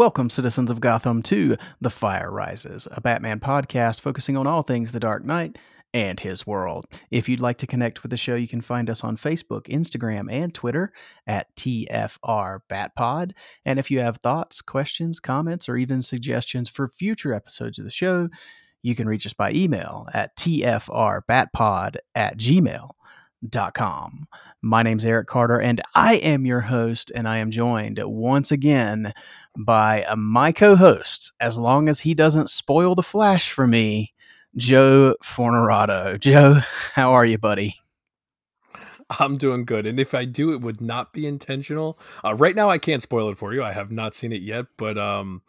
Welcome, citizens of Gotham, to The Fire Rises, a Batman podcast focusing on all things The Dark Knight and his world. If you'd like to connect with the show, you can find us on Facebook, Instagram, and Twitter at TFR Batpod. And if you have thoughts, questions, comments, or even suggestions for future episodes of the show, you can reach us by email at tfrbatpod at gmail com. My name's Eric Carter, and I am your host, and I am joined once again by my co host, as long as he doesn't spoil the flash for me, Joe Fornerato. Joe, how are you, buddy? I'm doing good, and if I do, it would not be intentional. Uh, right now, I can't spoil it for you. I have not seen it yet, but um,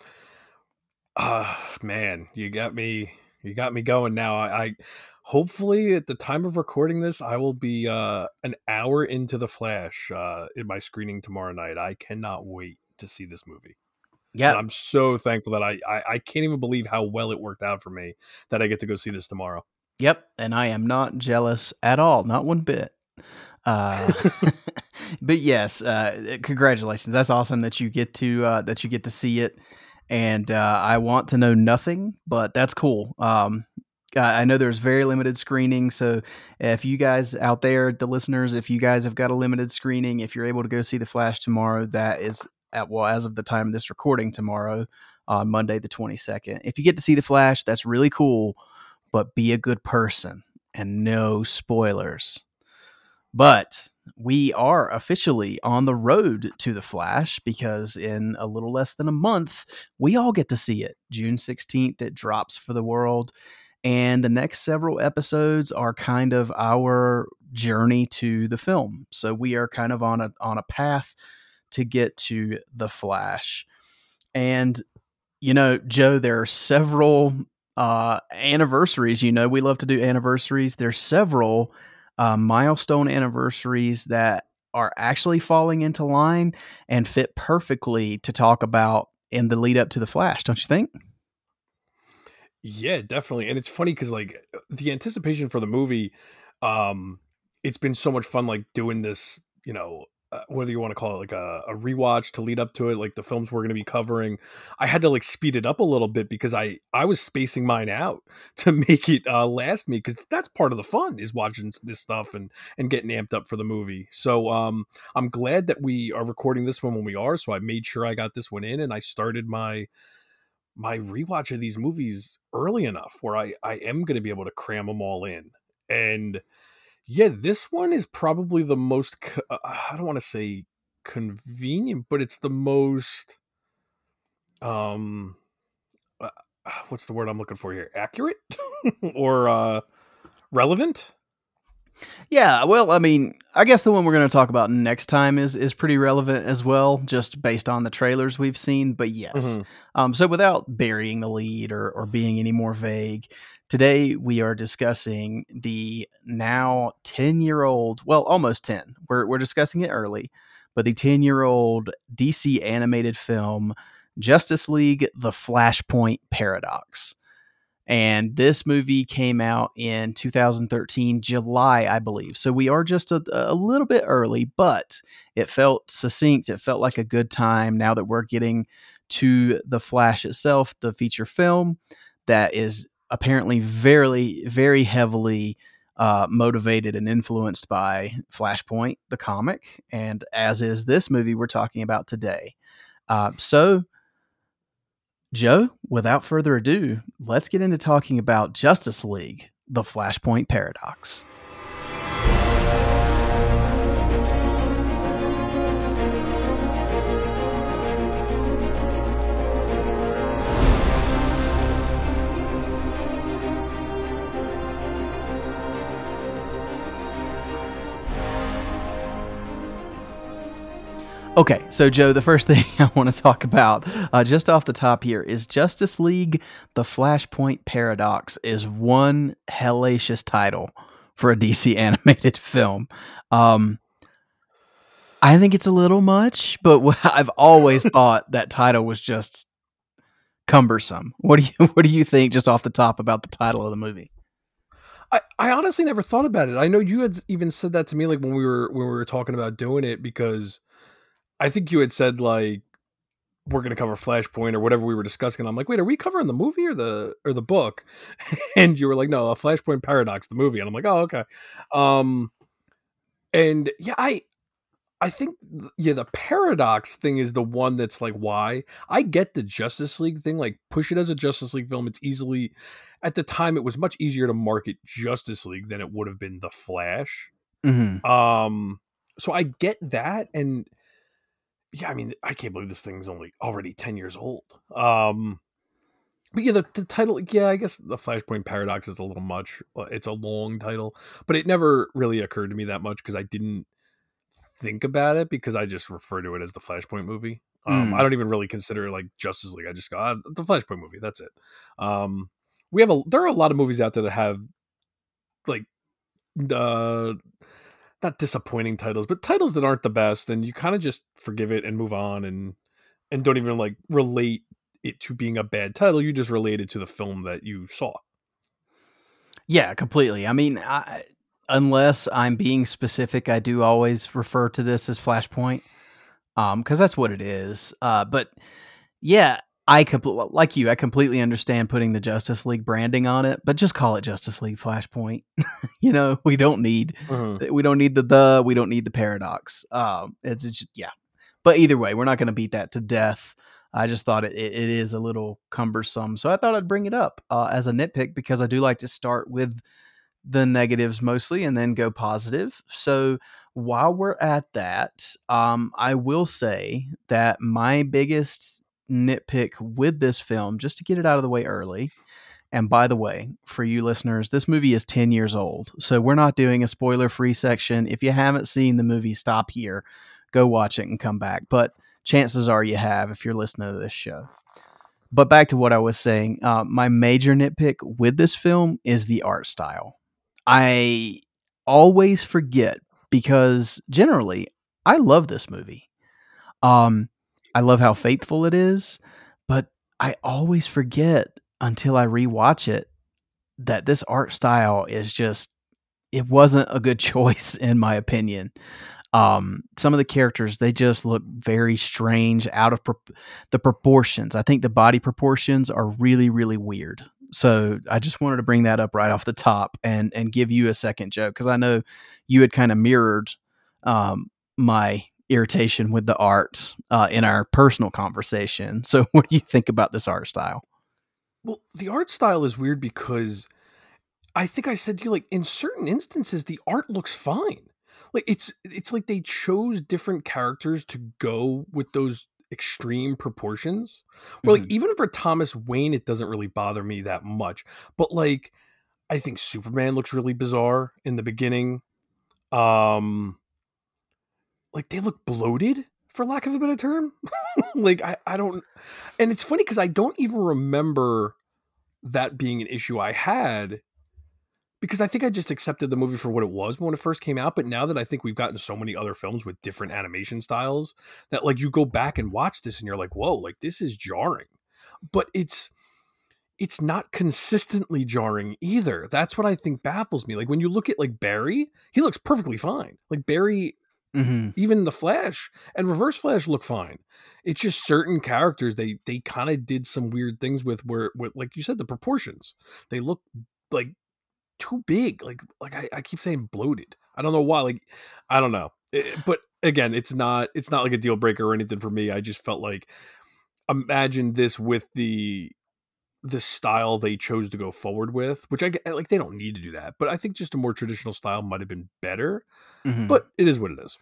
uh, man, you got me, you got me going now. I, I hopefully at the time of recording this i will be uh an hour into the flash uh in my screening tomorrow night i cannot wait to see this movie yeah i'm so thankful that I, I i can't even believe how well it worked out for me that i get to go see this tomorrow. Yep and i am not jealous at all not one bit. Uh but yes uh congratulations. That's awesome that you get to uh that you get to see it. And uh, I want to know nothing, but that's cool. Um, I know there's very limited screening, so if you guys out there, the listeners, if you guys have got a limited screening, if you're able to go see the Flash tomorrow, that is at well as of the time of this recording tomorrow, uh, Monday the 22nd. If you get to see the Flash, that's really cool, but be a good person and no spoilers. But we are officially on the road to the Flash because in a little less than a month, we all get to see it. June 16th, it drops for the world and the next several episodes are kind of our journey to the film. So we are kind of on a on a path to get to the Flash. And you know, Joe, there are several uh anniversaries, you know, we love to do anniversaries. There's several uh, milestone anniversaries that are actually falling into line and fit perfectly to talk about in the lead up to the Flash, don't you think? Yeah, definitely. And it's funny because like the anticipation for the movie, um, it's been so much fun like doing this, you know, uh, whether you want to call it like a, a rewatch to lead up to it, like the films we're going to be covering, I had to like speed it up a little bit because I I was spacing mine out to make it uh, last me because that's part of the fun is watching this stuff and and getting amped up for the movie. So um, I'm glad that we are recording this one when we are. So I made sure I got this one in and I started my my rewatch of these movies early enough where I, I am going to be able to cram them all in. And yeah, this one is probably the most, uh, I don't want to say convenient, but it's the most, um, uh, what's the word I'm looking for here? Accurate or uh, relevant? Yeah, well, I mean, I guess the one we're going to talk about next time is is pretty relevant as well, just based on the trailers we've seen. But yes, mm-hmm. um, so without burying the lead or or being any more vague, today we are discussing the now ten year old, well, almost ten. We're we're discussing it early, but the ten year old DC animated film Justice League: The Flashpoint Paradox. And this movie came out in 2013, July, I believe. So we are just a, a, little bit early, but it felt succinct. It felt like a good time now that we're getting to The Flash itself, the feature film that is apparently very, very heavily uh, motivated and influenced by Flashpoint, the comic, and as is this movie we're talking about today. Uh, so Joe, without further ado, let's get into talking about Justice League, the Flashpoint Paradox. Okay, so Joe, the first thing I want to talk about, uh, just off the top here, is Justice League: The Flashpoint Paradox is one hellacious title for a DC animated film. Um, I think it's a little much, but I've always thought that title was just cumbersome. What do you What do you think, just off the top, about the title of the movie? I, I honestly never thought about it. I know you had even said that to me, like when we were when we were talking about doing it, because I think you had said like we're gonna cover Flashpoint or whatever we were discussing. I'm like, wait, are we covering the movie or the or the book? and you were like, no, a Flashpoint Paradox, the movie. And I'm like, oh, okay. Um, and yeah, I I think yeah, the paradox thing is the one that's like why I get the Justice League thing, like push it as a Justice League film. It's easily at the time it was much easier to market Justice League than it would have been the Flash. Mm-hmm. Um, so I get that, and yeah, I mean, I can't believe this thing's only already ten years old. Um, but yeah, the, the title, yeah, I guess the Flashpoint Paradox is a little much. Uh, it's a long title, but it never really occurred to me that much because I didn't think about it because I just refer to it as the Flashpoint movie. Um, Mm. I don't even really consider it like Justice League. I just go ah, the Flashpoint movie. That's it. Um, we have a there are a lot of movies out there that have like uh not disappointing titles, but titles that aren't the best, and you kind of just forgive it and move on and and don't even like relate it to being a bad title. You just relate it to the film that you saw. Yeah, completely. I mean, I, unless I'm being specific, I do always refer to this as Flashpoint, um, because that's what it is. Uh, but yeah, I compl- like you. I completely understand putting the Justice League branding on it, but just call it Justice League Flashpoint. you know, we don't need we don't need the the we don't need the paradox. Um, it's, it's just yeah. But either way, we're not going to beat that to death. I just thought it, it, it is a little cumbersome, so I thought I'd bring it up uh, as a nitpick because I do like to start with the negatives mostly and then go positive. So while we're at that, um, I will say that my biggest nitpick with this film, just to get it out of the way early, and by the way, for you listeners, this movie is 10 years old. So we're not doing a spoiler free section. If you haven't seen the movie, stop here, go watch it and come back. But chances are you have if you're listening to this show. But back to what I was saying, uh, my major nitpick with this film is the art style. I always forget because generally I love this movie. Um, I love how faithful it is, but I always forget until I rewatch it that this art style is just it wasn't a good choice in my opinion. Um, some of the characters they just look very strange, out of pro- the proportions. I think the body proportions are really, really weird. So I just wanted to bring that up right off the top and and give you a second joke because I know you had kind of mirrored um, my irritation with the art uh, in our personal conversation. So what do you think about this art style? Well, the art style is weird because I think I said to you, like in certain instances, the art looks fine. Like it's it's like they chose different characters to go with those extreme proportions. Where like Mhm. even for Thomas Wayne, it doesn't really bother me that much. But like I think Superman looks really bizarre in the beginning. Um like they look bloated for lack of a better term. like I, I don't and it's funny because I don't even remember that being an issue I had because I think I just accepted the movie for what it was when it first came out. But now that I think we've gotten so many other films with different animation styles, that like you go back and watch this and you're like, whoa, like this is jarring. But it's it's not consistently jarring either. That's what I think baffles me. Like when you look at like Barry, he looks perfectly fine. Like Barry, Mhm. even the Flash and Reverse Flash look fine. It's just certain characters they they kind of did some weird things with where, where like you said the proportions. They look like too big. Like like I, I keep saying bloated. I don't know why. Like I don't know. Eh, but again, it's not it's not like a deal breaker or anything for me. I just felt like imagine this with the the style they chose to go forward with, which I like they don't need to do that, but I think just a more traditional style might have been better. Mhm. But it is what it is.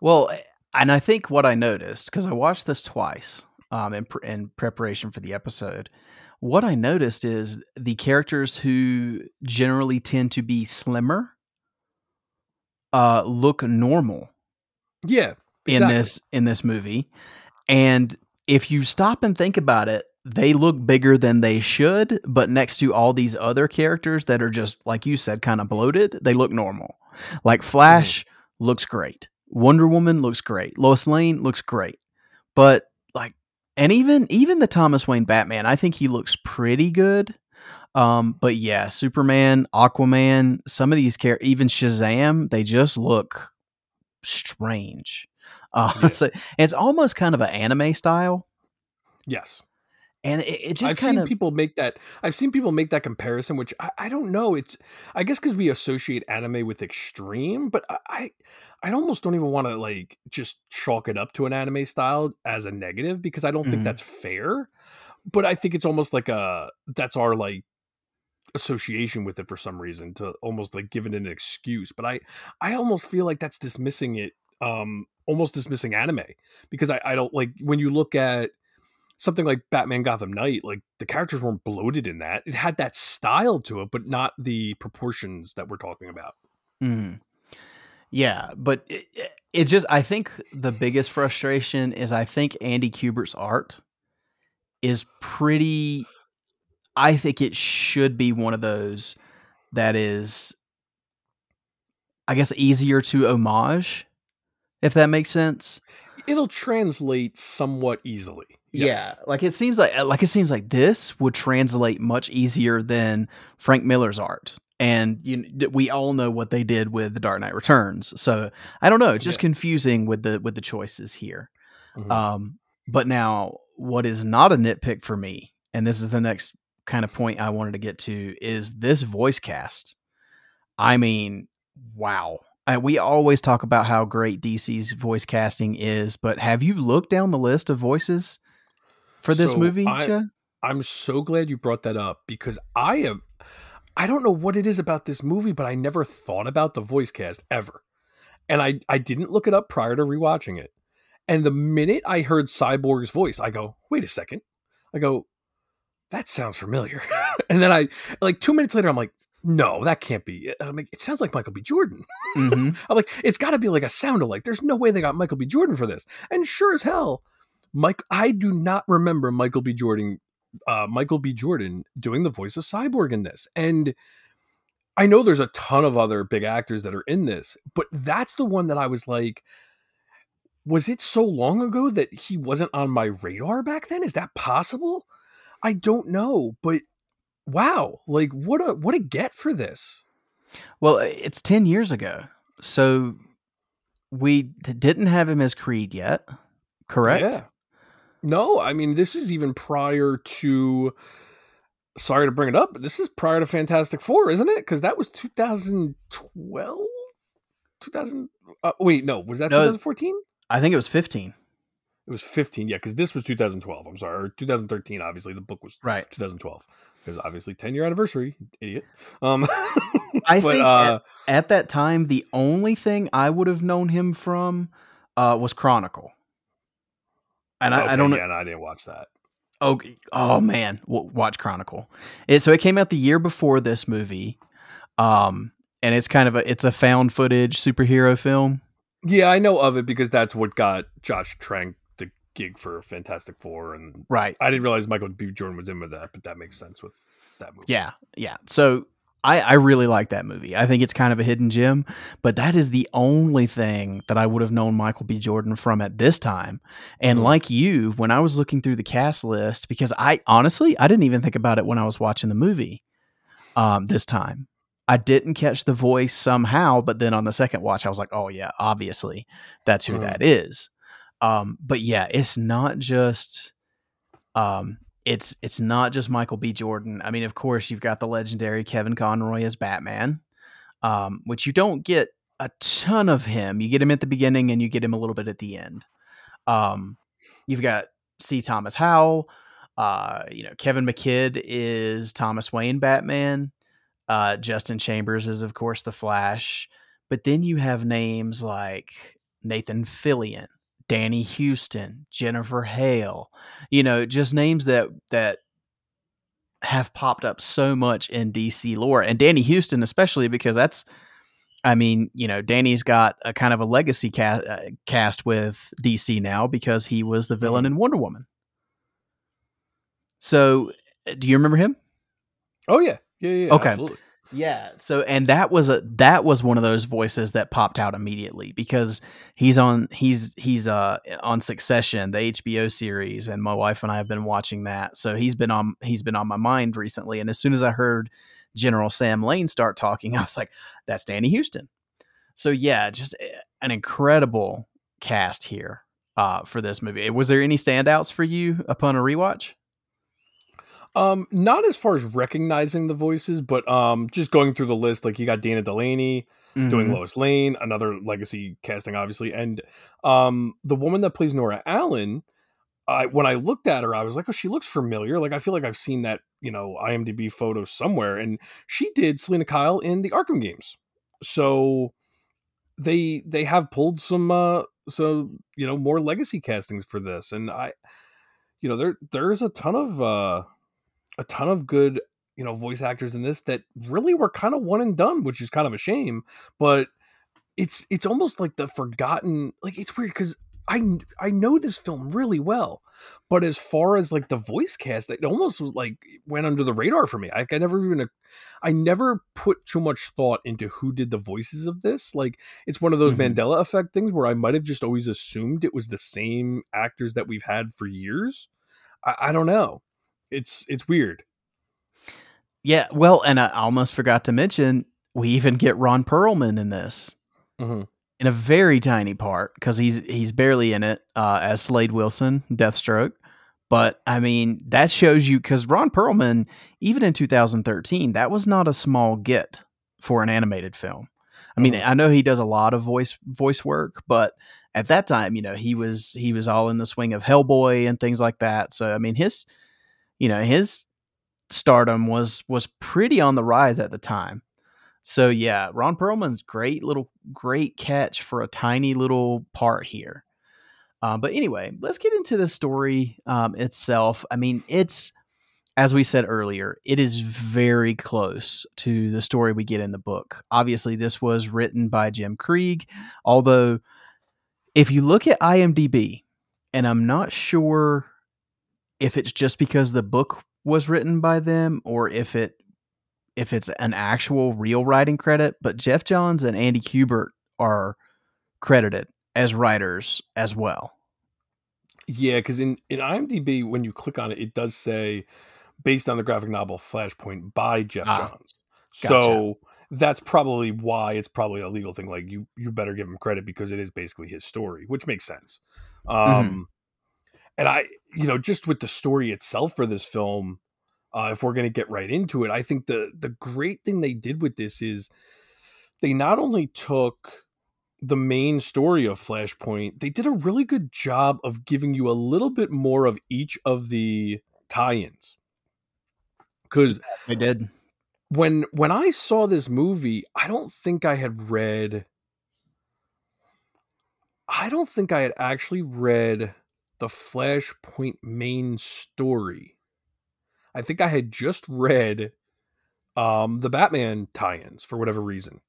Well, eh, and I think what I noticed because I watched this twice um, in pr- in preparation for the episode. What I noticed is the characters who generally tend to be slimmer uh, look normal Yeah. in this in this movie, and if you stop and think about it, they look bigger than they should. But next to all these other characters that are just like you said, kind of bloated, they look normal. Like Flash looks great. Wonder Woman looks great. Lois Lane looks great. But like and even even the Thomas Wayne Batman, I think he looks pretty good. Um, but yeah, Superman, Aquaman, some of these characters, even Shazam, they just look strange. Uh, Yeah. so it's almost kind of an anime style. Yes. And it, it just I've kind seen of people make that. I've seen people make that comparison, which I, I don't know. It's I guess because we associate anime with extreme, but I I, almost don't even want to like just chalk it up to an anime style as a negative because I don't think Mhm. that's fair. But I think it's almost like a that's our like association with it for some reason to almost like give it an excuse. But I I almost feel like that's dismissing it, um, almost dismissing anime because I I don't like when you look at something like Batman Gotham Knight, like the characters weren't bloated in that. It had that style to it, but not the proportions that we're talking about. Mm. Yeah, but it, it- it just I think the biggest frustration is I think Andy Kubert's art is pretty I think it should be one of those that is I guess easier to homage if that makes sense. It'll translate somewhat easily. Yeah, like it seems like like it seems like this would translate much easier than Frank Miller's art. And you we all know what they did with The Dark Knight Returns. So I don't know, it's just Yeah. confusing with the with the choices here. Mhm. Um but now what is not a nitpick for me, and this is the next kind of point I wanted to get to is this voice cast. I mean, wow. Uh, we always talk about how great DC's voice casting is, but have you looked down the list of voices for this So, movie, I- Joe? I'm so glad you brought that up because I am I don't know what it is about this movie, but I never thought about the voice cast ever. And I I didn't look it up prior to rewatching it. And the minute I heard Cyborg's voice, I go, "Wait a second. I go, "That sounds familiar." and then I like 2 minutes later I'm like, "No, that can't be." it." I'm like, "It sounds like Michael B. Jordan." hmm I'm like, "It's got to be like a sound alike. There's no way they got Michael B. Jordan for this." And sure as hell, Mike I do not remember Michael B. Jordan uh, Michael B. Jordan doing the voice of Cyborg in this. And I know there's a ton of other big actors that are in this, but that's the one that I was like, was it so long ago that he wasn't on my radar back then? Is that possible? I don't know, but wow, like what a what a get for this. Well, it's 10 years ago. So we didn't have him as Creed yet, correct? Yeah. No, I mean this is even prior to sorry to bring it up, but this is prior to Fantastic Four, isn't it? Because that was 2012? 2000 uh, wait, no, was that No. 2014? I think it was 15. It was 15, yeah, because this was 2012. I'm sorry, or 2013. Obviously, the book was Right. 2012 because obviously 10 year anniversary, idiot. Um, I but, think uh, At that time, the only thing I would have known him from uh, was Chronicle. And I, I don't know. Yeah, and I didn't watch that. Oh, oh man, watch Chronicle. It, so it came out the year before this movie, um, and it's kind of a it's a found footage superhero film. Yeah, I know of it because that's what got Josh Trank the gig for Fantastic Four, and Right. I didn't realize Michael B. Jordan was in with that, but that makes sense with that movie. Yeah, yeah. So I, I really like that movie. I think it's kind of a hidden gem, but that is the only thing that I would have known Michael B. Jordan from at this time. And Mhm. like you, when I was looking through the cast list, because I honestly I didn't even think about it when I was watching the movie um, this time. I didn't catch the voice somehow, but then on the second watch, I was like, oh yeah, obviously that's who Mhm. that is. Um, but yeah, it's not just um, it's it's not just Michael B. Jordan. I mean, of course, you've got the legendary Kevin Conroy as Batman, um, which you don't get a ton of him. You get him at the beginning, and you get him a little bit at the end. Um, you've got C. Thomas Howell. Uh, you know, Kevin McKidd is Thomas Wayne Batman. Uh, Justin Chambers is, of course, the Flash. But then you have names like Nathan Fillion, Danny Huston, Jennifer Hale. You know, just names that that have popped up so much in DC lore, and Danny Huston especially because that's. I mean, you know, Danny's got a kind of a legacy cast, uh, cast with DC now because he was the villain in Wonder Woman. So, uh, do you remember him? Oh yeah, yeah, yeah. Okay. absolutely. Yeah. So and that was a that was one of those voices that popped out immediately because he's on he's he's uh on Succession, the HBO series, and my wife and I have been watching that. So he's been on he's been on my mind recently. And as soon as I heard General Sam Lane start talking, I was like, that's Danny Huston. So yeah, just eh, an incredible cast here. uh, for this movie. Was there any standouts for you upon a rewatch? Um, not as far as recognizing the voices, but um, just going through the list, like you got Dana Delany mm-hmm. doing Lois Lane, another legacy casting, obviously, and um, the woman that plays Nora Allen. I when I looked at her, I was like, oh, she looks familiar. Like I feel like I've seen that, you know, IMDb photo somewhere, and she did Selina Kyle in the Arkham games. So they they have pulled some uh so you know more legacy castings for this and i you know there there's a ton of uh a ton of good you know voice actors in this that really were kind of one and done which is kind of a shame but it's it's almost like the forgotten like it's weird because I I know this film really well, but as far as like the voice cast, it almost was like went under the radar for me. I, I never even I never put too much thought into who did the voices of this. Like it's one of those mm-hmm. Mandela effect things where I might have just always assumed it was the same actors that we've had for years. I, I don't know. It's it's weird. Yeah, well, and I almost forgot to mention we even get Ron Perlman in this. Mm-hmm in a very tiny part because he's he's barely in it uh, as Slade Wilson, Deathstroke. But I mean, that shows you because Ron Perlman, even in 2013, that was not a small get for an animated film. I mean, mm-hmm. I know he does a lot of voice voice work, but at that time, you know, he was he was all in the swing of Hellboy and things like that. So I mean, his you know his stardom was was pretty on the rise at the time. So yeah, Ron Perlman's great little great catch for a tiny little part here. Uh, but anyway, let's get into the story um, itself. I mean, it's as we said earlier, it is very close to the story we get in the book. Obviously, this was written by Jim Krieg, although if you look at IMDb, and I'm not sure if it's just because the book was written by them or if it if it's an actual real writing credit, but Geoff Johns and Andy Kubert are credited as writers as well. Yeah, because in, in IMDb, when you click on it, it does say based on the graphic novel Flashpoint by Geoff ah, Johns. Gotcha. So that's probably why it's probably a legal thing. Like you, you better give him credit because it is basically his story, which makes sense. Um, mm-hmm. And I, you know, just with the story itself for this film, uh, if we're going to get right into it, I think the the great thing they did with this is they not only took the main story of Flashpoint, they did a really good job of giving you a little bit more of each of the tie-ins. Because I did. When when I saw this movie, I don't think I had read I don't think I had actually read the Flashpoint main story. I think I had just read um, the Batman tie-ins for whatever reason,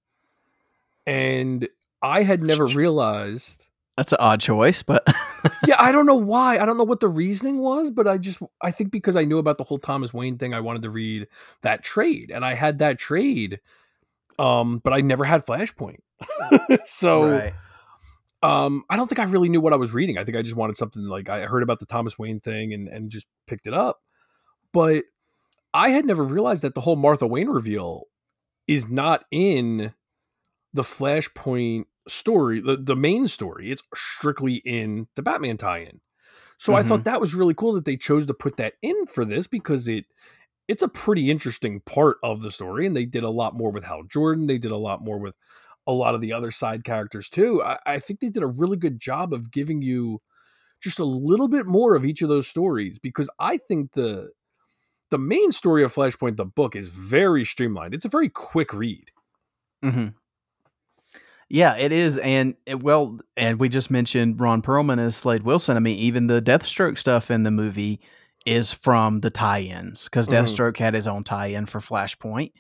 and I had never realized. That's an odd choice, but yeah, I don't know why. I don't know what the reasoning was, but I just I think because I knew about the whole Thomas Wayne thing, I wanted to read that trade, and I had that trade, um, but I never had Flashpoint, so. Right. Um, I don't think I really knew what I was reading. I think I just wanted something like I heard about the Thomas Wayne thing and and just picked it up. But I had never realized that the whole Martha Wayne reveal is not in the Flashpoint story, the, the main story. It's strictly in the Batman tie-in. So mm-hmm. I thought mm-hmm. that was really cool that they chose to put that in for this because it it's a pretty interesting part of the story, and they did a lot more with Hal Jordan. They did a lot more with a lot of the other side characters too. I, I think they did a really good job of giving you just a little bit more of each of those stories because I think the the main story of Flashpoint, the book, is very streamlined. It's a very quick read. Mm-hmm. Yeah, it is, and it, well, and we just mentioned Ron Perlman as Slade Wilson. I mean, even the Deathstroke stuff in the movie is from the tie-ins because mm-hmm. Deathstroke had his own tie-in for Flashpoint.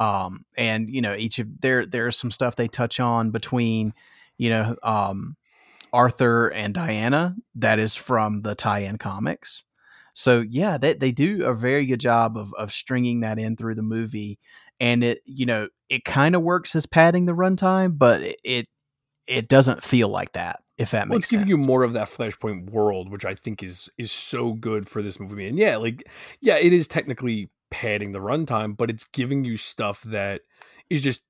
Um, and you know, each of there there's some stuff they touch on between, you know, um, Arthur and Diana that is from the tie-in comics. So yeah, they they do a very good job of of stringing that in through the movie, and it you know it kind of works as padding the runtime, but it, it it doesn't feel like that if that well, makes it's giving you more of that flashpoint world which i think is is so good for this movie. And yeah like yeah it is technically padding the runtime but it's giving you stuff that is just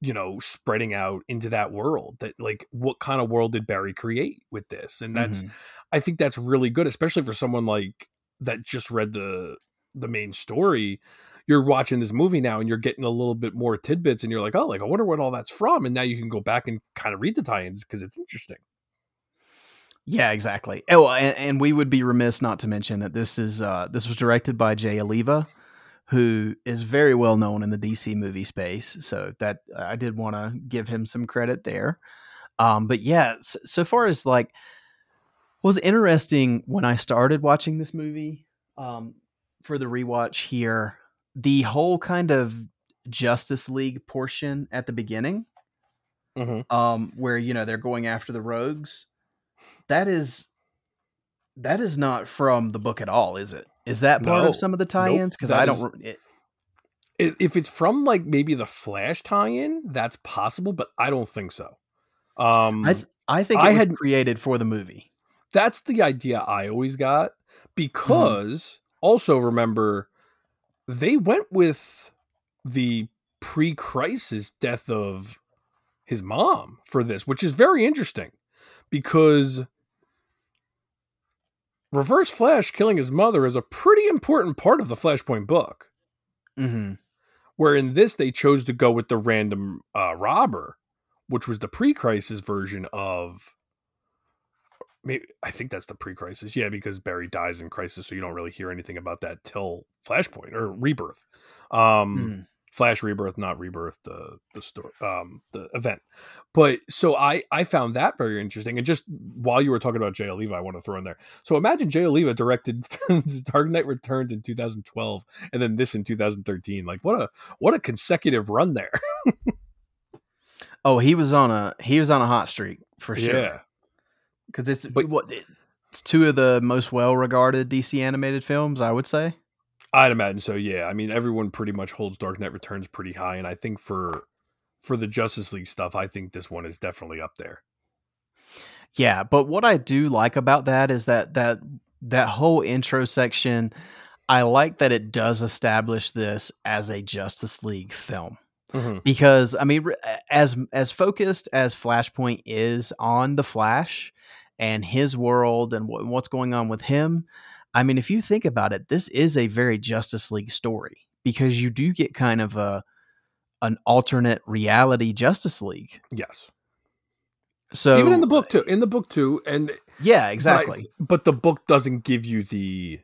you know spreading out into that world that like what kind of world did barry create with this? And that's Mhm. i think that's really good especially for someone like that just read the the main story. You're watching this movie now and you're getting a little bit more tidbits and you're like oh like i wonder what all that's from. And now you can go back and kind of read the tie-ins because it's interesting. Yeah, exactly. Oh, and, and we would be remiss not to mention that this is uh, this was directed by Jay Oliva, who is very well known in the DC movie space. So that I did want to give him some credit there. Um, but yeah, so, so far as like was interesting when I started watching this movie um, for the rewatch here, the whole kind of Justice League portion at the beginning mm-hmm. um, where you know they're going after the rogues. That is that is not from the book at all, is it? Is that part No. of some of the tie-ins? Because That I don't. is- It, if it's from like maybe the flash tie-in that's possible but i don't think so um I th- I think it I was had- created for the movie. that's the idea I always got because also remember they went with the pre-crisis death of his mom for this, which is very interesting because Reverse Flash killing his mother is a pretty important part of the Flashpoint book. hmm Where in this they chose to go with the random uh, robber, which was the pre-crisis version of. Maybe I think that's the pre-crisis, yeah, because Barry dies in Crisis, so you don't really hear anything about that till Flashpoint or Rebirth. Um, Mhm. Flash Rebirth, not Rebirth, the the story, um, the event. But so I I found that very interesting. And just while you were talking about Jay Oliva, I want to throw in there. So imagine Jay Oliva directed Dark Knight Returns in 2012, and then this in 2013. Like what a what a consecutive run there. Oh, he was on a he was on a hot streak for sure. Yeah, because it's But- what it's two of the most well-regarded DC animated films, I would say. I'd imagine so. Yeah, I mean everyone pretty much holds Dark Knight Returns pretty high, and I think for for the Justice League stuff, I think this one is definitely up there. Yeah, but what I do like about that is that that that whole intro section, I like that it does establish this as a Justice League film Mhm. because I mean, as as focused as Flashpoint is on the Flash and his world and what, what's going on with him, I mean, if you think about it, this is a very Justice League story because you do get kind of a an alternate reality Justice League. Yes, So even in the book too. In the book too, and yeah, But exactly. But, the book doesn't give you the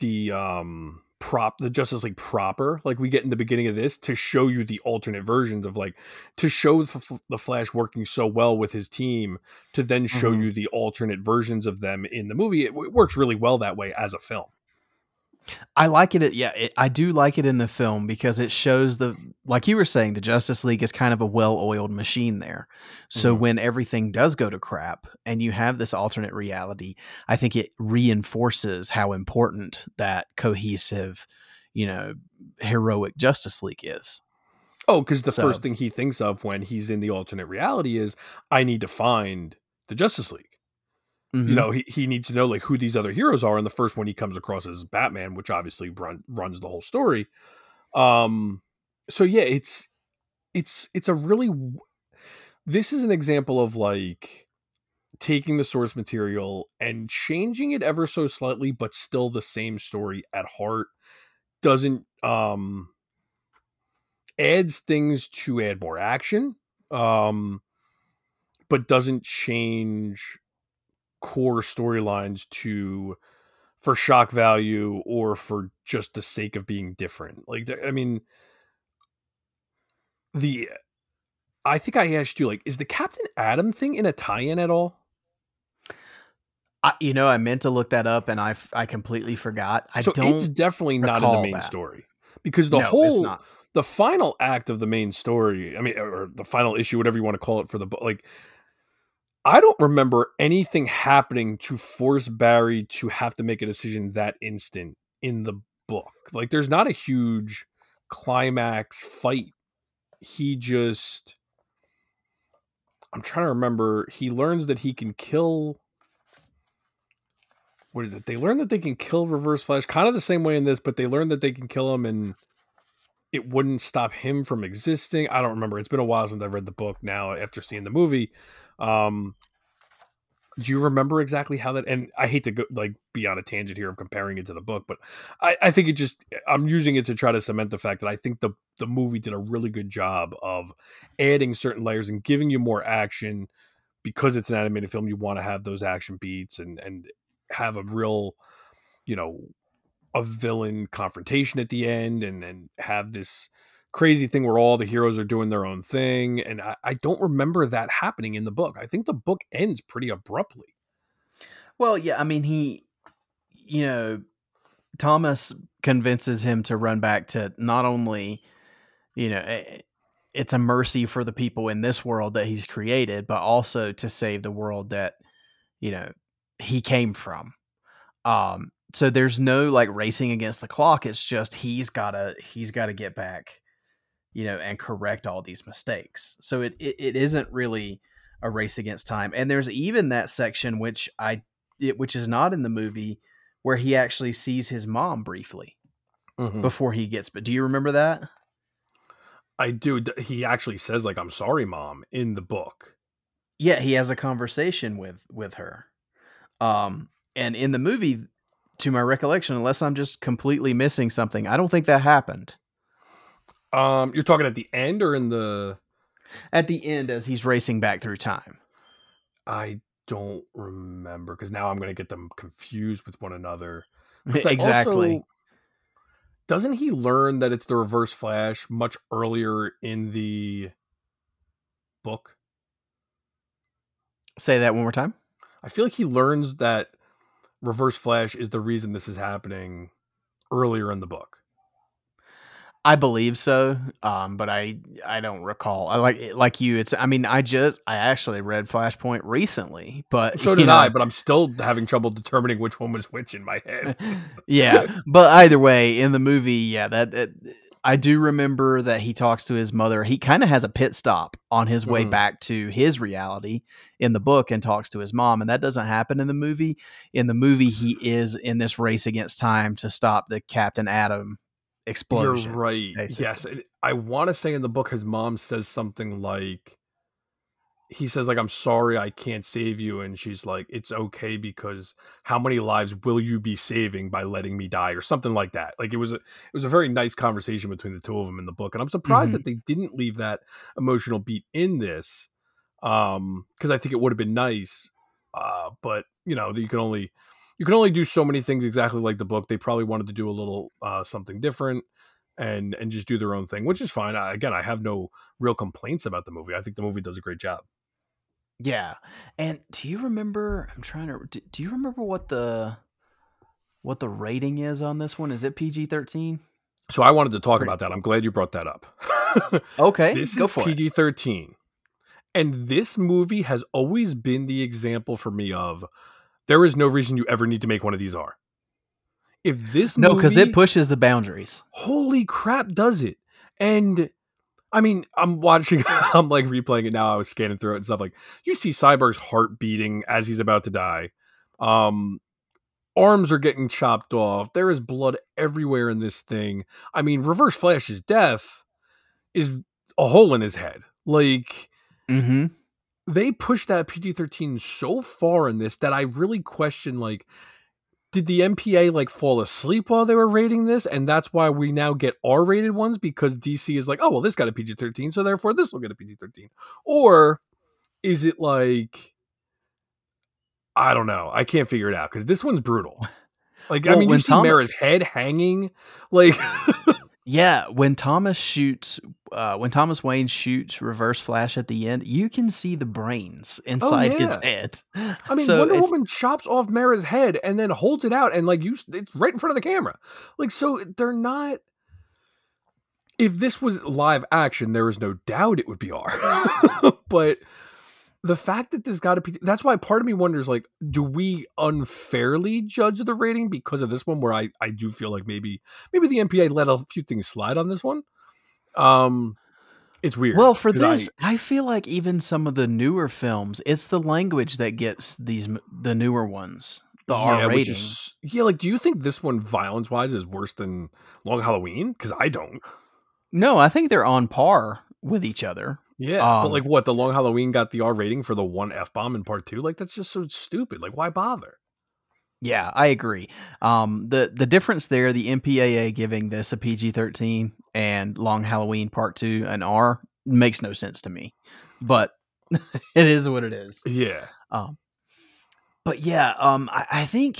the um prop the Justice League proper like we get in the beginning of this to show you the alternate versions of like to show the, F- the Flash working so well with his team to then show Mhm. you the alternate versions of them in the movie. It, w- works really well that way as a film. I like it. Yeah, it, I do like it in the film because it shows the, like you were saying, the Justice League is kind of a well-oiled machine there. So Mhm. when everything does go to crap and you have this alternate reality, I think it reinforces how important that cohesive, you know, heroic Justice League is. Oh, because the So- first thing he thinks of when he's in the alternate reality is I need to find the Justice League. Mhm. you know he, he needs to know like who these other heroes are and the first one he comes across is batman which obviously run, runs the whole story um so yeah it's it's it's a really this is an example of like taking the source material and changing it ever so slightly but still the same story at heart doesn't um adds things to add more action um but doesn't change core storylines to for shock value or for just the sake of being different. Like I mean the I think I asked you like is the Captain Atom thing in a tie-in at all? I, you know, I meant to look that up and I I completely forgot. I so don't. it's definitely not in the main that. story. Because the no, whole it's not. the final act of the main story, I mean, or the final issue, whatever you want to call it for the book, like, I don't remember anything happening to force Barry to have to make a decision that instant in the book. Like, there's not a huge climax fight. He just, I'm trying to remember. He learns that he can kill. What is it? They learn that they can kill Reverse Flash, kind of the same way in this, but they learn that they can kill him and it wouldn't stop him from existing. I don't remember. It's been a while since I've read the book now after seeing the movie. Um, do you remember exactly how that and i hate to go like be on a tangent here of comparing it to the book but i i think it just i'm using it to try to cement the fact that i think the the movie did a really good job of adding certain layers and giving you more action because it's an animated film you want to have those action beats and and have a real you know a villain confrontation at the end and and have this crazy thing where all the heroes are doing their own thing. And I, I don't remember that happening in the book. I think the book ends pretty abruptly. Well, yeah, I mean, he, you know, Thomas convinces him to run back to not only, you know, it's a mercy for the people in this world that he's created, but also to save the world that, you know, he came from. Um, so there's no like racing against the clock. It's just he's gotta he's gotta get back you know, and correct all these mistakes. So it, it, it isn't really a race against time. And there's even that section which I it, which is not in the movie where he actually sees his mom briefly mm-hmm. before he gets. But do you remember that? I do. He actually says like "I'm sorry, mom" in the book. Yeah, he has a conversation with with her. Um, and in the movie, to my recollection, unless I'm just completely missing something, I don't think that happened. Um, you're talking at the end or in the at the end as he's racing back through time. I don't remember because now I'm going to get them confused with one another. Exactly. Also, doesn't he learn that it's the Reverse Flash much earlier in the book? Say that one more time. I feel like he learns that Reverse Flash is the reason this is happening earlier in the book. I believe so, um, but I I don't recall. I like like you. It's I mean I just I actually read Flashpoint recently, but so did know, I. But I'm still having trouble determining which one was which in my head. yeah, but either way, in the movie, yeah, that, that I do remember that he talks to his mother. He kind of has a pit stop on his way mm-hmm. back to his reality in the book and talks to his mom, and that doesn't happen in the movie. In the movie, he is in this race against time to stop the Captain Atom explosion. You're right. Basically. Yes, I want to say in the book his mom says something like he says like I'm sorry I can't save you and she's like it's okay because how many lives will you be saving by letting me die or something like that. Like it was a it was a very nice conversation between the two of them in the book and I'm surprised mm-hmm. that they didn't leave that emotional beat in this um because I think it would have been nice uh but you know you can only you can only do so many things exactly like the book. They probably wanted to do a little uh, something different and and just do their own thing, which is fine. I, again, I have no real complaints about the movie. I think the movie does a great job. Yeah, and do you remember? I'm trying to. Do, do you remember what the what the rating is on this one? Is it PG thirteen? So I wanted to talk about that. I'm glad you brought that up. okay, this is PG thirteen, and this movie has always been the example for me of there is no reason you ever need to make one of these R. If this no, because it pushes the boundaries. Holy crap, does it? And I mean, I'm watching, I'm like replaying it now. I was scanning through it and stuff. Like you see Cyborg's heart beating as he's about to die. Um, arms are getting chopped off. There is blood everywhere in this thing. I mean, Reverse Flash's death is a hole in his head. Like, mm-hmm they pushed that PG-13 so far in this that I really question like did the MPA like fall asleep while they were rating this and that's why we now get R-rated ones because DC is like, "Oh, well this got a PG-13, so therefore this will get a PG-13." Or is it like I don't know. I can't figure it out cuz this one's brutal. Like well, I mean, you see Tom- Mera's head hanging like Yeah, when Thomas shoots, uh, when Thomas Wayne shoots Reverse Flash at the end, you can see the brains oh, inside oh, yeah. his head. I mean, so Wonder Woman chops off Mera's head and then holds it out, and like you, it's right in front of the camera. Like, so they're not. If this was live action, there is no doubt it would be R. but the fact that this got a P- that's why part of me wonders like do we unfairly judge the rating because of this one where I I do feel like maybe maybe the MPA let a few things slide on this one. Um it's weird. Well, for this, I, I, feel like even some of the newer films, it's the language that gets these the newer ones the yeah, R rating. yeah, like do you think this one violence wise is worse than Long Halloween? Because I don't. No, I think they're on par with each other. Yeah, but Um, like what? The Long Halloween got the R rating for the one f bomb in part two. Like that's just so stupid. Like why bother? Yeah, I agree. Um, the the difference there, the MPAA giving this a PG thirteen and Long Halloween Part Two an R makes no sense to me, but it is what it is. Yeah, Um, but yeah, um, I, I think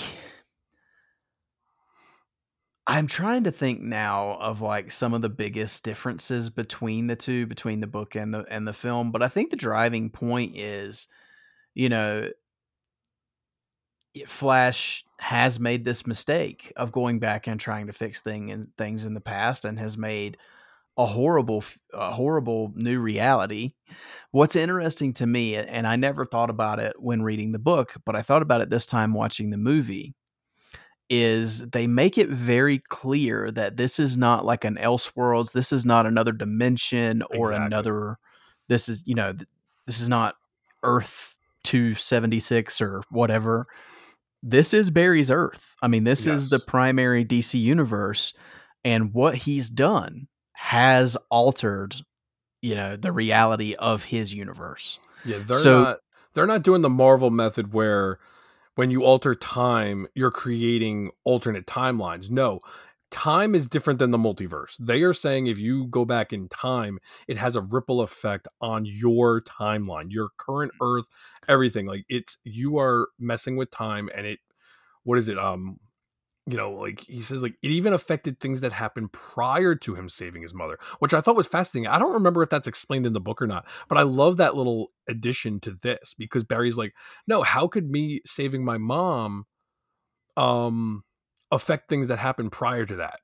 I'm trying to think now of like some of the biggest differences between the two, between the book and the and the film. But I think the driving point is, you know, Flash has made this mistake of going back and trying to fix thing and things in the past, and has made a horrible, a horrible new reality. What's interesting to me, and I never thought about it when reading the book, but I thought about it this time watching the movie, is they make it very clear that this is not like an Elseworlds, this is not another dimension or Exactly. another. This is you know, th- this is not Earth two seventy six or whatever. This is Barry's Earth. I mean, this is the primary DC universe, and what he's done has altered, you know, the reality of his universe. yeah. They're So- not. They're not doing the Marvel method where when you alter time, you're creating alternate timelines. No, time is different than the multiverse. They are saying if you go back in time, it has a ripple effect on your timeline, your current Earth, everything. Like it's you are messing with time, and it. What is it? Um, you know, like he says, like it even affected things that happened prior to him saving his mother, which I thought was fascinating. I don't remember if that's explained in the book or not, but I love that little addition to this because Barry's like, no, how could me saving my mom um affect things that happened prior to that?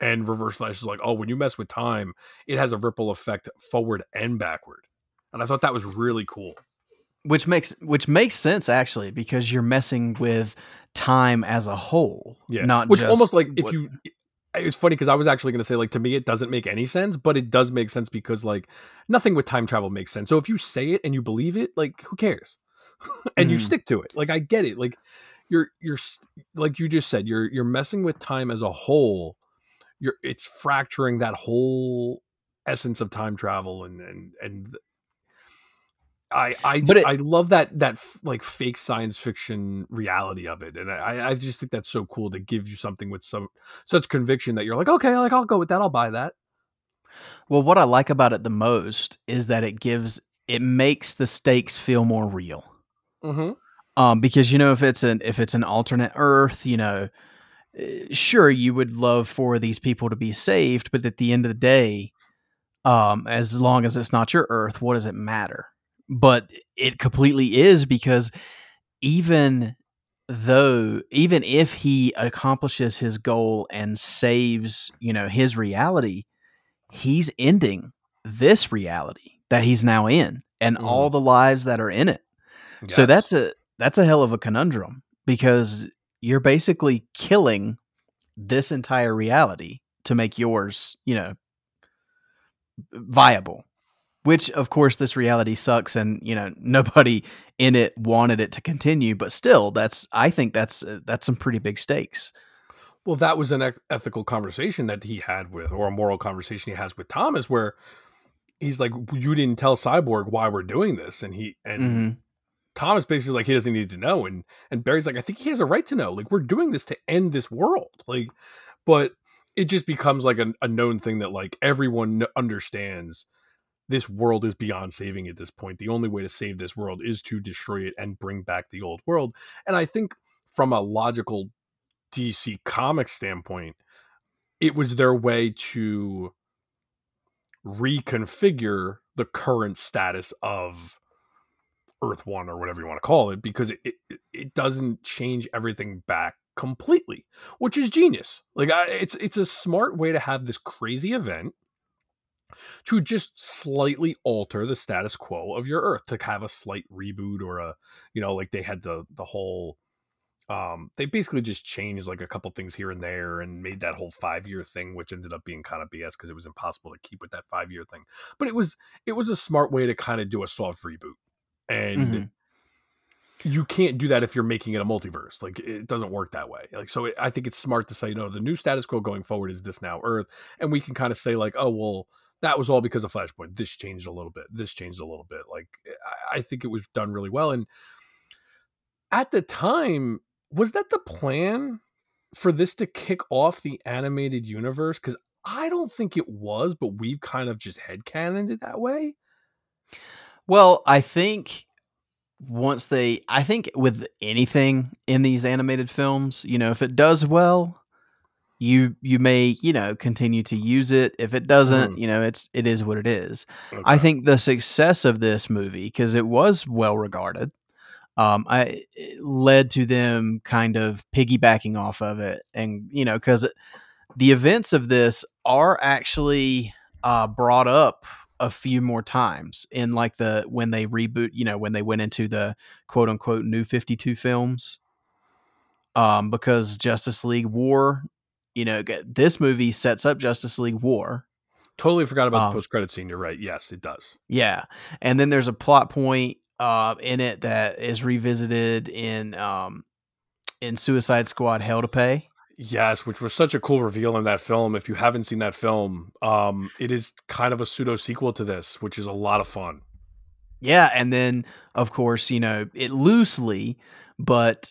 And Reverse Flash is like, oh, when you mess with time, it has a ripple effect forward and backward. And I thought that was really cool. Which makes which makes sense actually because you're messing with time as a whole Yeah, not which almost like if what- you. It's funny because I was actually going to say like to me it doesn't make any sense, but it does make sense because like nothing with time travel makes sense. So if you say it and you believe it, like who cares? and you Mhm. stick to it. Like I get it. Like you're you're like you just said you're you're messing with time as a whole. You're it's fracturing that whole essence of time travel and and and I I But it- I love that that like fake science fiction reality of it, and I I just think that's so cool to give you something with some such conviction that you're like okay like I'll go with that I'll buy that. Well what i like about it the most is that it gives it makes the stakes feel more real. Mm-hmm. um because you know if it's an if it's an alternate earth you know eh, sure you would love for these people to be saved but at the end of the day um as long as it's not your earth what does it matter but it completely is because even though even if he accomplishes his goal and saves you know his reality he's ending this reality that he's now in and Mhm. all the lives that are in it so that's a that's a hell of a conundrum because you're basically killing this entire reality to make yours, you know, viable. Which of course this reality sucks and, you know, nobody in it wanted it to continue, but still that's I think that's uh, that's some pretty big stakes. Well, that was an ethical conversation that he had with, or a moral conversation he has with Thomas, where he's like, "You didn't tell Cyborg why we're doing this," and he and Mhm. Thomas basically like he doesn't need to know, and and Barry's like, "I think he has a right to know. Like we're doing this to end this world." Like, but it just becomes like a, a known thing that like everyone understands. This world is beyond saving at this point. The only way to save this world is to destroy it and bring back the old world. And I think from a logical DC comic standpoint, it was their way to reconfigure the current status of Earth One or whatever you want to call it, because it it, it doesn't change everything back completely, which is genius. Like I, it's it's a smart way to have this crazy event to just slightly alter the status quo of your Earth to have a slight reboot or a you know like they had the the whole um they basically just changed like a couple things here and there and made that whole five year thing which ended up being kind of bs because it was impossible to keep with that five year thing but it was it was a smart way to kind of do a soft reboot and Mhm. you can't do that if you're making it a multiverse. Like it doesn't work that way. Like so, it, I think it's smart to say no. The new status quo going forward is this now Earth, and we can kind of say like, oh well, that was all because of Flashpoint. This changed a little bit. This changed a little bit. Like I, I think it was done really well. And at the time, was that the plan for this to kick off the animated universe? Because I don't think it was, but we've kind of just headcanoned it that way. Well, I think once they I think with anything in these animated films, you know, if it does well, you you may, you know, continue to use it. If it doesn't, Mhm. you know, it's it is what it is. I think the success of this movie because it was well regarded um, I it led to them kind of piggybacking off of it, and you know, because the events of this are actually uh, brought up a few more times in like the when they reboot, you know, when they went into the quote unquote new Fifty Two films, um, because Justice League War, you know, this movie sets up Justice League War, Totally forgot about Um, the post credit scene. You're right. Yes, it does. Yeah, and then there's a plot point uh, in it that is revisited in um, in Suicide Squad: Hell to Pay. Yes, which was such a cool reveal in that film. If you haven't seen that film, um, it is kind of a pseudo sequel to this, which is a lot of fun. Yeah, and then of course you know it loosely, but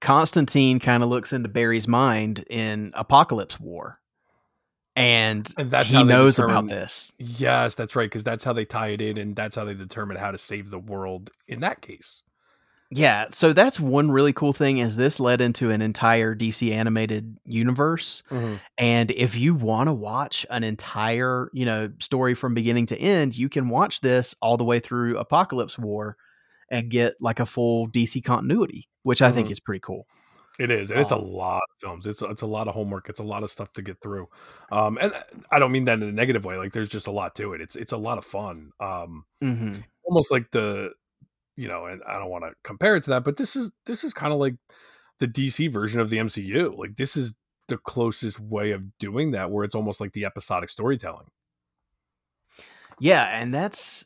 Constantine kind of looks into Barry's mind in Apokolips War, and And that's he knows about this. Yes, that's right, because that's how they tie it in, and that's how they determine how to save the world in that case. Yeah, so that's one really cool thing is this led into an entire DC animated universe. Mm-hmm. And if you want to watch an entire, you know, story from beginning to end, you can watch this all the way through Apokolips War and get like a full DC continuity, which I think Mhm. is pretty cool. It is, and it's a Um, lot of films. It's it's a lot of homework. It's a lot of stuff to get through. Um, and I don't mean that in a negative way. Like there's just a lot to it. It's it's a lot of fun. Um, mhm. almost like the, you know, and I don't want to compare it to that, but this is this is kind of like the DC version of the MCU. Like this is the closest way of doing that, where it's almost like the episodic storytelling. Yeah, and that's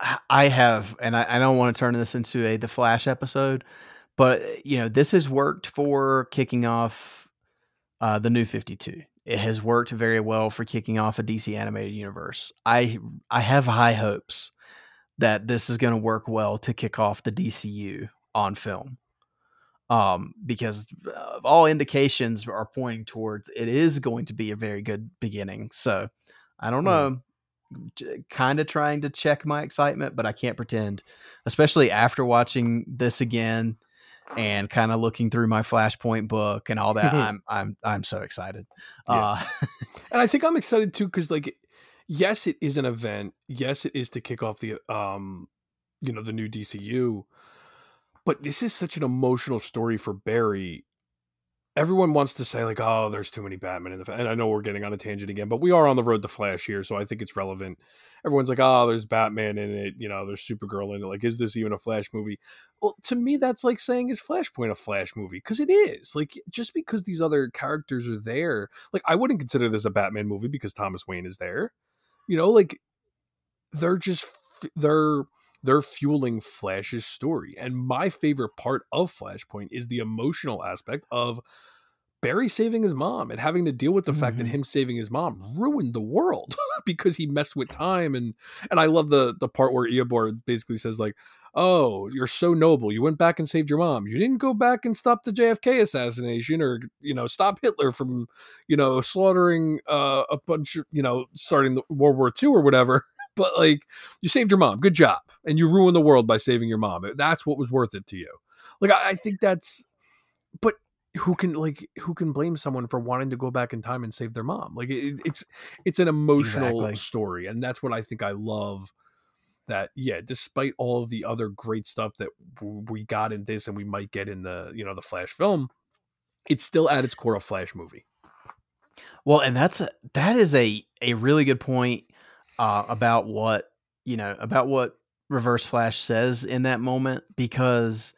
I- I have, and I, I don't want to turn this into a the Flash episode, but you know, this has worked for kicking off uh, the new Fifty Two. It has worked very well for kicking off a DC animated universe. I I have high hopes that this is going to work well to kick off the DCU on film. Um, because uh, all indications are pointing towards it is going to be a very good beginning. So I don't Mhm. know kind of trying to check my excitement, but I can't pretend, especially after watching this again and kind of looking through my Flashpoint book and all that. I'm I'm I'm so excited. Yeah. Uh, And I think I'm excited too because, like, yes, it is an event. Yes, it is to kick off the um, you know, the new DCU. But this is such an emotional story for Barry. Everyone wants to say like, "Oh, there's too many Batman in the," and I know we're getting on a tangent again, but we are on the road to Flash here, so I think it's relevant. Everyone's like, "Oh, there's Batman in it," you know, there's Supergirl in it. Like, is this even a Flash movie? Well, to me, that's like saying is Flashpoint a Flash movie because it is. Like, just because these other characters are there, like I wouldn't consider this a Batman movie because Thomas Wayne is there. You know, like they're just they're they're fueling Flash's story. And my favorite part of Flashpoint is the emotional aspect of Barry saving his mom and having to deal with the fact that Mhm. him saving his mom ruined the world because he messed with time and and I love the the part where Eobard basically says like oh you're so noble. You went back and saved your mom. You didn't go back and stop the JFK assassination or you know stop Hitler from you know slaughtering uh, a bunch of you know starting the World War II or whatever. But like you saved your mom. Good job. And you ruined the world by saving your mom. That's what was worth it to you. Like I, I think that's but who can like who can blame someone for wanting to go back in time and save their mom like it, it's it's an emotional Exactly. story and that's what i think i love that yeah despite all of the other great stuff that we got in this and we might get in the you know the flash film it's still at its core a flash movie Well, and that's a, that is a a really good point uh, about what you know about what Reverse Flash says in that moment because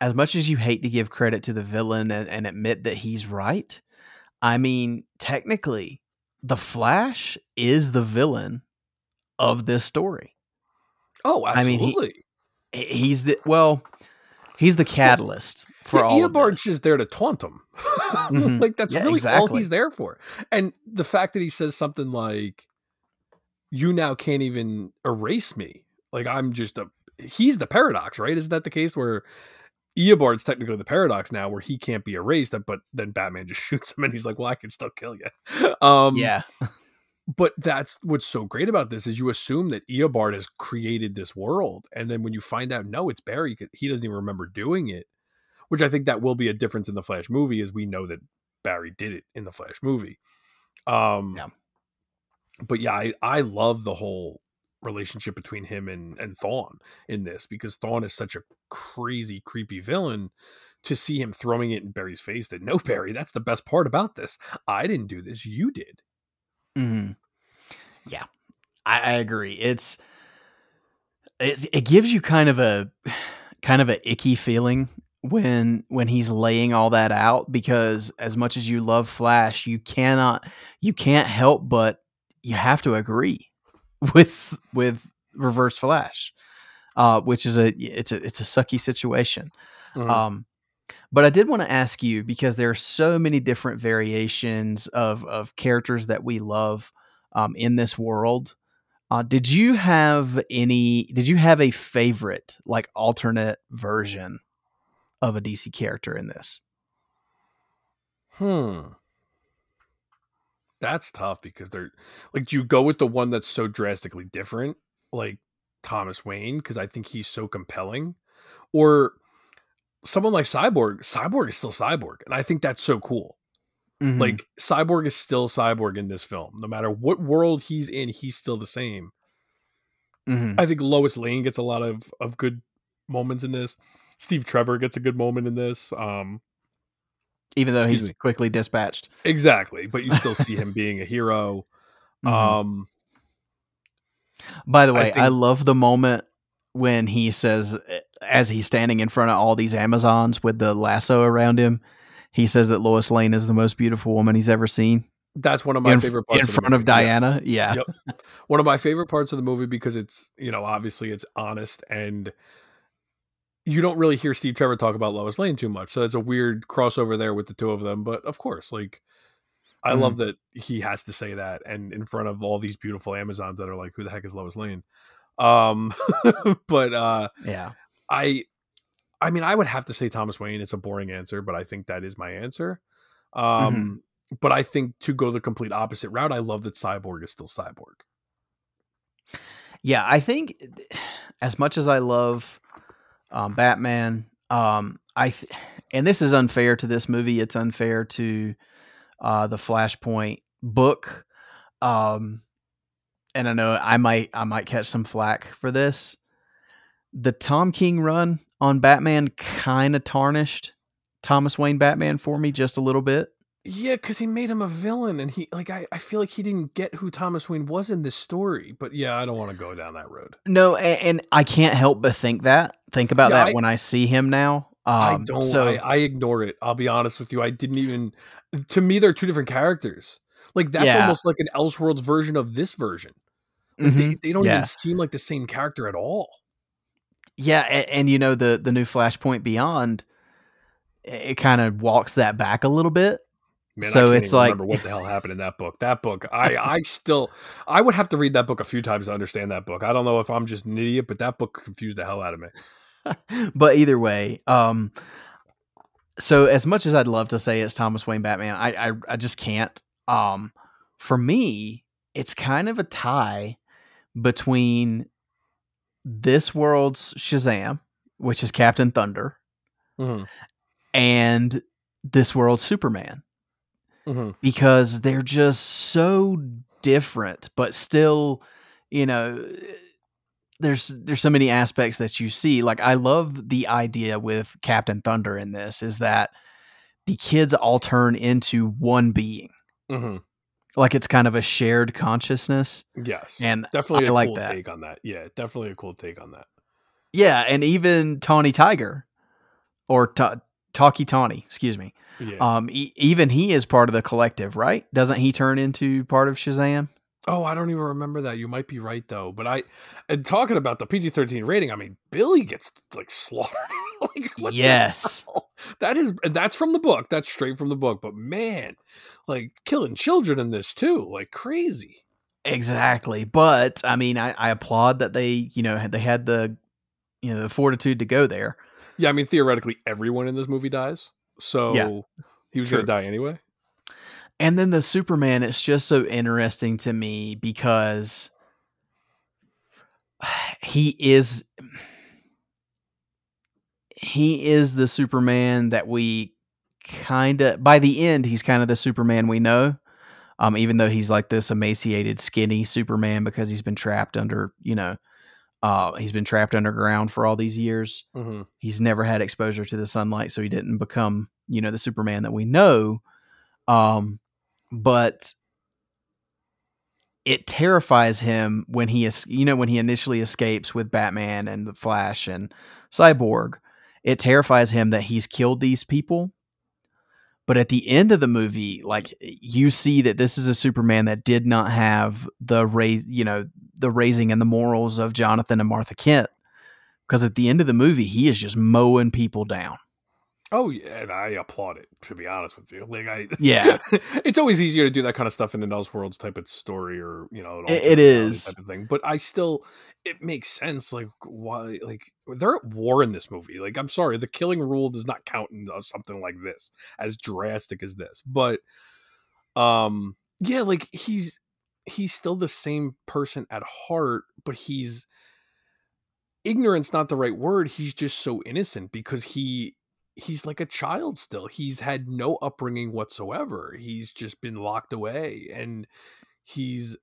as much as you hate to give credit to the villain and, and admit that he's right, I mean technically the Flash is the villain of this story. oh I mean, he- He's the well, He's the catalyst for yeah, all Eobard's just there to taunt him. Mhm. like that's Yeah, really all he's there for. And the fact that he says something like, "You now can't even erase me." Like I'm just a. He's the paradox, right? Isn't that the case where Eobard's technically the paradox now, where he can't be erased, but then Batman just shoots him, and he's like, "Well, I can still kill you." Um, Yeah. but that's what's so great about this is you assume that Eobard has created this world, and then when you find out no, it's Barry. he doesn't even remember doing it. Which I think that will be a difference in the Flash movie, is we know that Barry did it in the Flash movie. Um, Yeah. But yeah, I, I love the whole relationship between him and and Thawne in this because Thawne is such a crazy, creepy villain. To see him throwing it in Barry's face that no, Barry, that's the best part about this. I didn't do this, you did. hmm Yeah, I, I agree. It's, it's it gives you kind of a kind of a icky feeling when when he's laying all that out because as much as you love Flash, you cannot you can't help but you have to agree with with Reverse Flash, uh, which is a it's a it's a sucky situation. Mhm. Um, but I did want to ask you because there are so many different variations of of characters that we love um, in this world. Uh, did you have any? Did you have a favorite, like alternate version of a DC character in this? Hmm. That's tough because they're like, do you go with the one that's so drastically different, like Thomas Wayne, because I think he's so compelling, or someone like Cyborg? Cyborg is still Cyborg, and I think that's so cool. Mhm. Like Cyborg is still Cyborg in this film, no matter what world he's in, he's still the same. Mhm. I think Lois Lane gets a lot of of good moments in this. Steve Trevor gets a good moment in this. Um, even though excuse he's me. quickly dispatched. exactly, but you still see him being a hero. Mhm. Um, By the way, I, think- love the moment when he says, as he's standing in front of all these Amazons with the lasso around him, he says that Lois Lane is the most beautiful woman he's ever seen that's one of my in, favorite parts in of the front of movie, yes. Diana. Yeah. Yep. One of my favorite parts of the movie because it's you know obviously it's honest and you don't really hear Steve Trevor talk about Lois Lane too much, so it's a weird crossover there with the two of them. But of course, like I Mhm. love that he has to say that and in front of all these beautiful Amazons that are like, "Who the heck is Lois Lane?" Um, but uh, Yeah. I, I mean, I would have to say Thomas Wayne. It's a boring answer, but I think that is my answer. Um, but I think to go the complete opposite route, I love that Cyborg is still Cyborg. Yeah, I think as much as I love um, Batman, um, I th- and this is unfair to this movie. It's unfair to uh, the Flashpoint book, um, and I know I might I might catch some flack for this. The Tom King run on Batman kind of tarnished Thomas Wayne Batman for me just a little bit. Yeah, because he made him a villain, and he like I, I feel like he didn't get who Thomas Wayne was in this story. But yeah, I don't want to go down that road. No, and, and I can't help but think that think about Yeah, that I- when I see him now. Um, I don't. So I, I ignore it. I'll be honest with you. I didn't even. To me, they're two different characters. Like that's Yeah. almost like an Elseworlds version of this version. Like, Mhm. they, they don't Yeah. even seem like the same character at all. Yeah, and, and you know the the new Flashpoint Beyond, it kind of walks that back a little bit. Man, So it's like- remember what the hell happened in that book. That book, I, I still, I would have to read that book a few times to understand that book. I don't know if I'm just an idiot, but that book confused the hell out of me. but either way, um, so as much as I'd love to say it's Thomas Wayne Batman, I I, I just can't. Um, for me, it's kind of a tie between this world's Shazam, which is Captain Thunder, Mhm, and this world's Superman. Mhm. because they're just so different but still you know there's there's so many aspects that you see like i love the idea with captain thunder in this is that the kids all turn into one being Mhm. like it's kind of a shared consciousness Yes, and definitely I a like cool that. take on that. Yeah, definitely a cool take on that. yeah and even tawny tiger or Ta Tawky Tawny excuse me Yeah, um e- even he is part of the collective right doesn't he turn into part of shazam Oh, I don't even remember that. You might be right though. But I, and talking about the PG thirteen rating, I mean, Billy gets like slaughtered. like, what yes. that is that's from the book. That's straight from the book. But man, like killing children in this too, like crazy. Exactly. But I mean, I, I applaud that they, you know, they had the, you know, the fortitude to go there. Yeah, I mean, theoretically, everyone in this movie dies. So he was going to die anyway. And then the Superman, it's just so interesting to me because he is he is the Superman that we kind of by the end he's kind of the Superman we know. Um, even though he's like this emaciated, skinny Superman because he's been trapped under, you know, uh, he's been trapped underground for all these years. Mm-hmm. He's never had exposure to the sunlight, so he didn't become, you know, the Superman that we know. Um, but it terrifies him when he is, you know, when he initially escapes with Batman and the Flash and Cyborg. It terrifies him that he's killed these people. But at the end of the movie, like you see that this is a Superman that did not have the raise, you know, the raising and the morals of Jonathan and Martha Kent. Because at the end of the movie, he is just mowing people down. Oh yeah, and I applaud it. To be honest with you, like I, Yeah. it's always easier to do that kind of stuff in an Elseworlds type of story, or you know, It- it is. type of thing. But I still, it makes sense. Like why? Like they're at war in this movie. Like I'm sorry, the killing rule does not count in uh, something like this, as drastic as this. But, um, yeah, like he's he's still the same person at heart, but he's ignorance not the right word he's just so innocent because he he's like a child still he's had no upbringing whatsoever he's just been locked away and he's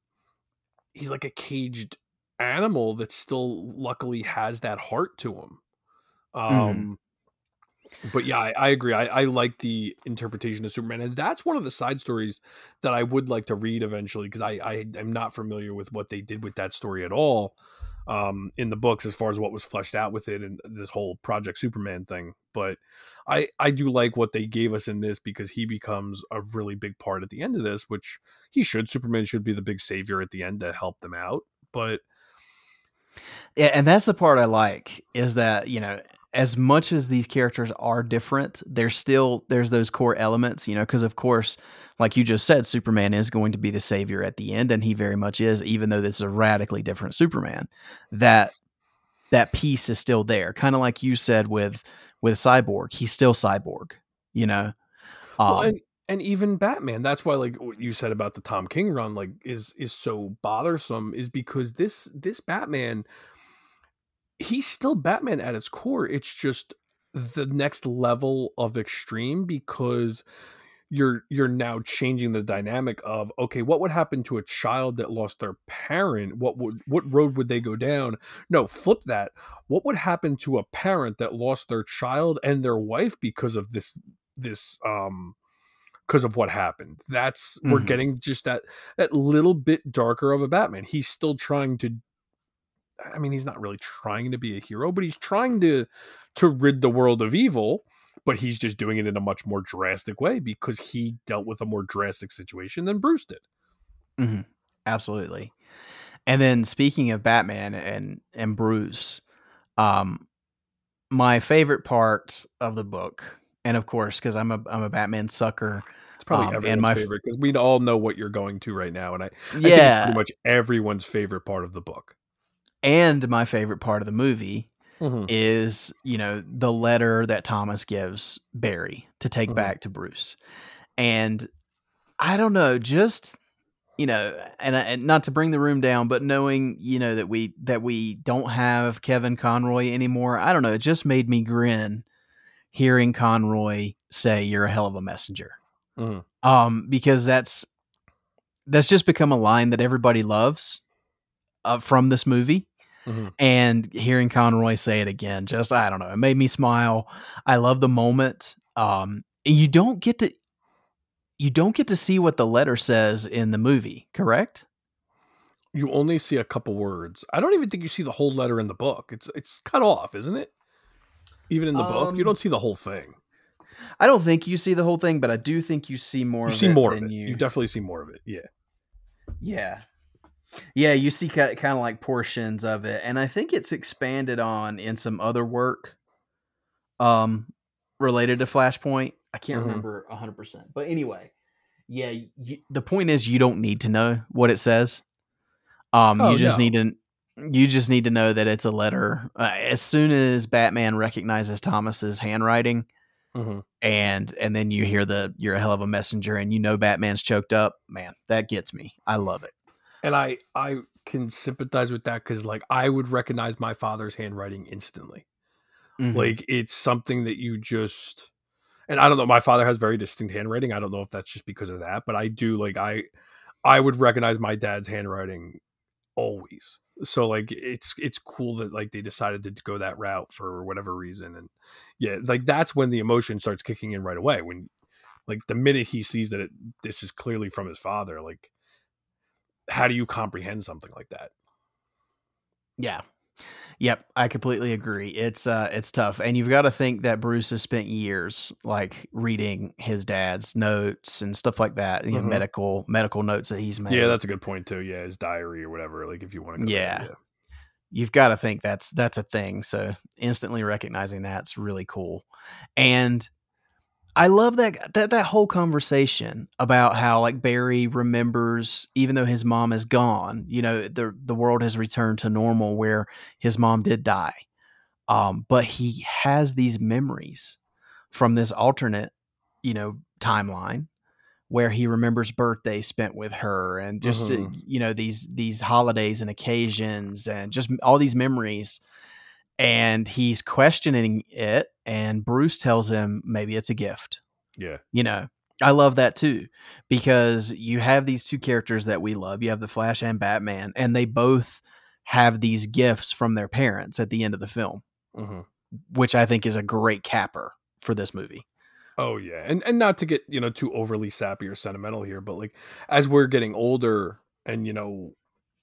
he's like a caged animal that still luckily has that heart to him um but yeah I, I agree I, I like the interpretation of superman and that's one of the side stories that i would like to read eventually because I, I am not familiar with what they did with that story at all um in the books as far as what was fleshed out with it and this whole project superman thing but i i do like what they gave us in this because he becomes a really big part at the end of this which he should superman should be the big savior at the end to help them out but Yeah, and that's the part I like is that, you know, as much as these characters are different, there's still there's those core elements, you know, because of course, like you just said, Superman is going to be the savior at the end, and he very much is, even though this is a radically different Superman. That that piece is still there. Kind of like you said with with Cyborg. He's still Cyborg, you know. well, Um, and, and even batman that's why like what you said about the tom king run like is is so bothersome is because this this batman he's still batman at its core it's just the next level of extreme because you're you're now changing the dynamic of okay what would happen to a child that lost their parent? What would what road would they go down? No flip that. What would happen to a parent that lost their child and their wife because of this this um because of what happened? That's we're Mhm. getting just that that little bit darker of a batman. He's still trying to i mean he's not really trying to be a hero but he's trying to to rid the world of evil but he's just doing it in a much more drastic way because he dealt with a more drastic situation than bruce did Mhm. Absolutely. And then speaking of Batman and and Bruce, um, my favorite part of the book, and of course, because I'm a I'm a Batman sucker. it's probably Um, everyone's my favorite because we all know what you're going to right now and i, I think it's Yeah, pretty much everyone's favorite part of the book and my favorite part of the movie Mhm. is you know the letter that Thomas gives Barry to take Mhm. back to Bruce, and I don't know, just you know, and, and not to bring the room down, but knowing you know that we that we don't have Kevin Conroy anymore, I don't know, it just made me grin hearing Conroy say, "You're a hell of a messenger," Mhm. um, because that's that's just become a line that everybody loves uh, from this movie Mhm. and hearing Conroy say it again, just I don't know, it made me smile. I love the moment. Um, you don't get to you don't get to see what the letter says in the movie, correct? you only see a couple words i don't even think you see the whole letter in the book it's it's cut off isn't it even in the book you Um, don't see the whole thing I don't think you see the whole thing, but I do think you see more. you of see it more of it You, you definitely see more of it yeah yeah. Yeah, you see kind of like portions of it, and I think it's expanded on in some other work, um, related to Flashpoint. I can't Mhm. remember hundred percent, but anyway, yeah. You, the point is, you don't need to know what it says. Um, Oh, you just no. need to you just need to know that it's a letter. Uh, as soon as Batman recognizes Thomas's handwriting, hmm and and then you hear the "You're a hell of a messenger," and you know Batman's choked up. Man, that gets me. I love it. And I I can sympathize with that because like I would recognize my father's handwriting instantly. Mhm. Like it's something that you just and I don't know. My father has very distinct handwriting. I don't know if that's just because of that, but I do like I I would recognize my dad's handwriting always. So like it's it's cool that like they decided to go that route for whatever reason and yeah, like that's when the emotion starts kicking in right away when like the minute he sees that it, this is clearly from his father like how do you comprehend something like that? Yeah. Yep, I completely agree. It's uh it's tough. And you've got to think that Bruce has spent years like reading his dad's notes and stuff like that, you know, Mhm. medical medical notes that he's made. Yeah, that's a good point too. Yeah, his diary or whatever. Like if you want to, go Yeah. there, you've got to think that's that's a thing. So instantly recognizing that's really cool. And I love that that that whole conversation about how like Barry remembers even though his mom is gone, you know, the the world has returned to normal where his mom did die. Um but he has these memories from this alternate, you know, timeline where he remembers birthdays spent with her and just uh, Mhm. you know these these holidays and occasions and just all these memories and he's questioning it and Bruce tells him maybe it's a gift. Yeah, you know I love that too because you have these two characters that we love. You have the Flash and Batman and they both have these gifts from their parents at the end of the film hmm which I think is a great capper for this movie. Oh yeah, and and not to get you know too overly sappy or sentimental here, but like as we're getting older and you know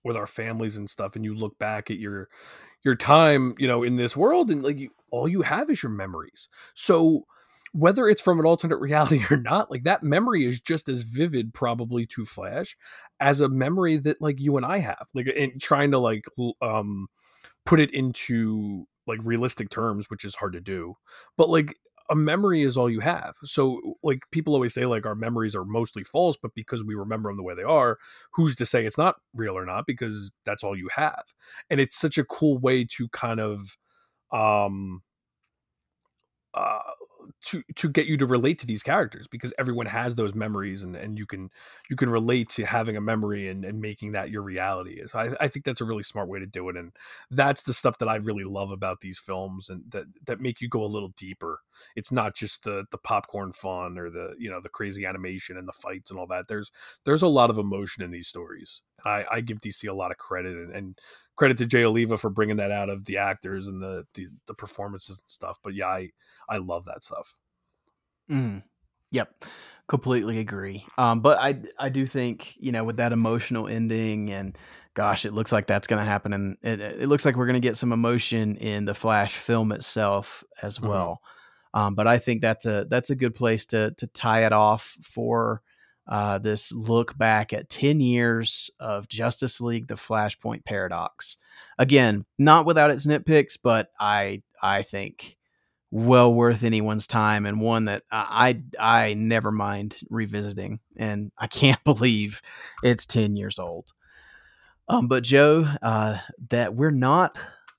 with our families and stuff, and you look back at your your time, you know, in this world, and like you, all you have is your memories. So whether it's from an alternate reality or not, like that memory is just as vivid, probably to Flash, as a memory that like you and I have. Like, and trying to like um put it into like realistic terms, which is hard to do, but like a memory is all you have. So like people always say like our memories are mostly false, but because we remember them the way they are, who's to say it's not real or not because that's all you have. And it's such a cool way to kind of um uh to to get you to relate to these characters because everyone has those memories and and you can you can relate to having a memory and, and making that your reality so I, I think that's a really smart way to do it and that's the stuff that i really love about these films and that that make you go a little deeper. It's not just the the popcorn fun or the you know the crazy animation and the fights and all that. There's there's a lot of emotion in these stories i i give dc a lot of credit and, and credit to jay oliva for bringing that out of the actors and the the, the performances and stuff but yeah i i love that stuff Mm. Yep. Completely agree. Um, but I I do think, you know, with that emotional ending and gosh, it looks like that's going to happen and it, it looks like we're going to get some emotion in the Flash film itself as Mhm. well. Um, but I think that's a that's a good place to to tie it off for uh, this look back at 10 years of Justice League the Flashpoint Paradox. Again, not without its nitpicks, but I I think well worth anyone's time and one that I I never mind revisiting and I can't believe it's 10 years old. Um but Joe, uh that we're not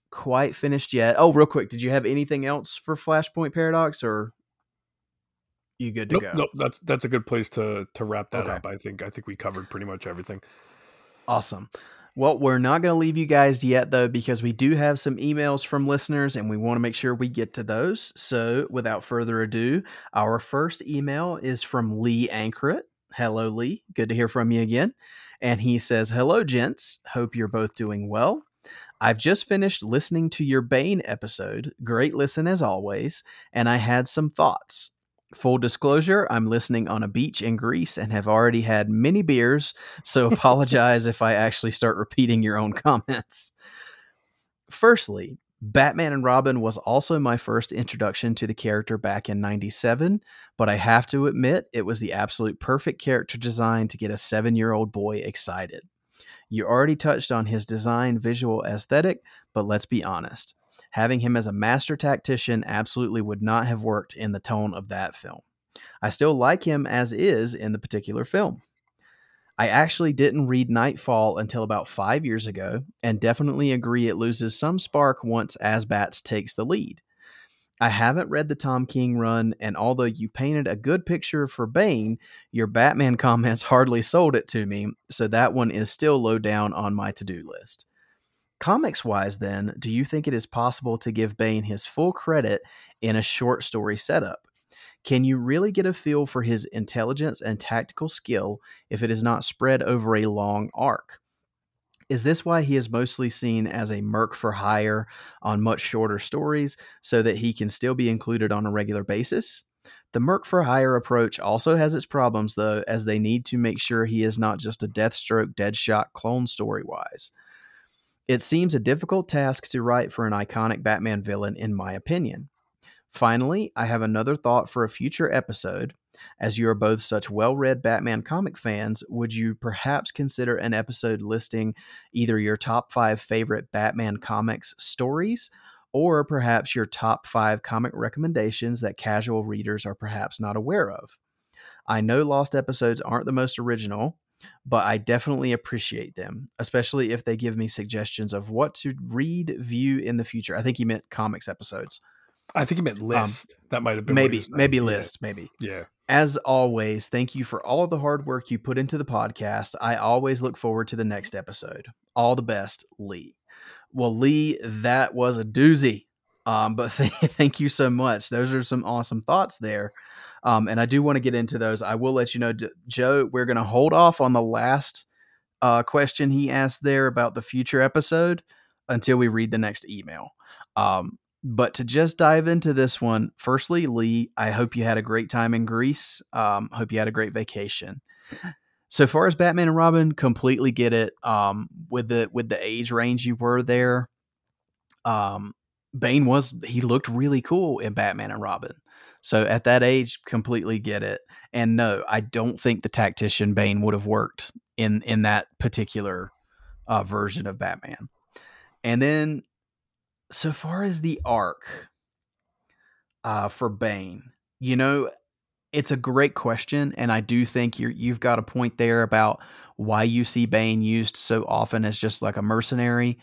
quite finished yet. Oh, real quick, did you have anything else for Flashpoint Paradox or you good to nope go? nope that's that's a good place to to wrap that Okay. up i think i think we covered pretty much everything Awesome. Well, we're not going to leave you guys yet, though, because we do have some emails from listeners and we want to make sure we get to those. So, without further ado, our first email is from Lee Ankrit. Hello, Lee. Good to hear from you again. And he says, Hello, gents. Hope you're both doing well. I've just finished listening to your Bane episode. Great listen as always. And I had some thoughts. Full disclosure, I'm listening on a beach in Greece and have already had many beers, so apologize if I actually start repeating your own comments. Firstly, Batman and Robin was also my first introduction to the character back in 97, but I have to admit it was the absolute perfect character design to get a seven year old boy excited. You already touched on his design visual aesthetic, but let's be honest. Having him as a master tactician absolutely would not have worked in the tone of that film. I still like him as is in the particular film. I actually didn't read Knightfall until about five years ago, and definitely agree it loses some spark once Azbats takes the lead. I haven't read the Tom King run, and although you painted a good picture for Bane, your Batman comments hardly sold it to me, so that one is still low down on my to do list. Comics wise, then, do you think it is possible to give Bane his full credit in a short story setup? Can you really get a feel for his intelligence and tactical skill if it is not spread over a long arc? Is this why he is mostly seen as a merc for hire on much shorter stories so that he can still be included on a regular basis? The merc for hire approach also has its problems, though, as they need to make sure he is not just a Deathstroke, Deadshot clone story wise. It seems a difficult task to write for an iconic Batman villain, in my opinion. Finally, I have another thought for a future episode. As you are both such well read Batman comic fans, would you perhaps consider an episode listing either your top five favorite Batman comics stories or perhaps your top five comic recommendations that casual readers are perhaps not aware of? I know Lost episodes aren't the most original, but I definitely appreciate them, especially if they give me suggestions of what to read, view in the future. I think he meant comics episodes. I think he meant list. Um, that might have been maybe maybe yeah. list maybe. Yeah. As always, thank you for all of the hard work you put into the podcast. I always look forward to the next episode. All the best, Lee. Well, Lee, that was a doozy. Um, but th- thank you so much. Those are some awesome thoughts there. Um, and I do want to get into those. I will let you know, Joe, we're going to hold off on the last uh, question he asked there about the future episode until we read the next email. Um, but to just dive into this one, firstly, Lee, I hope you had a great time in Greece. Um, hope you had a great vacation. So far as Batman and Robin, completely get it. Um, with the with the age range you were there, um, Bane was he looked really cool in Batman and Robin. So at that age, completely get it. And no, I don't think the tactician Bane would have worked in in that particular uh, version of Batman. And then so far as the arc uh, for Bane, you know, it's a great question, and I do think you you've got a point there about why you see Bane used so often as just like a mercenary.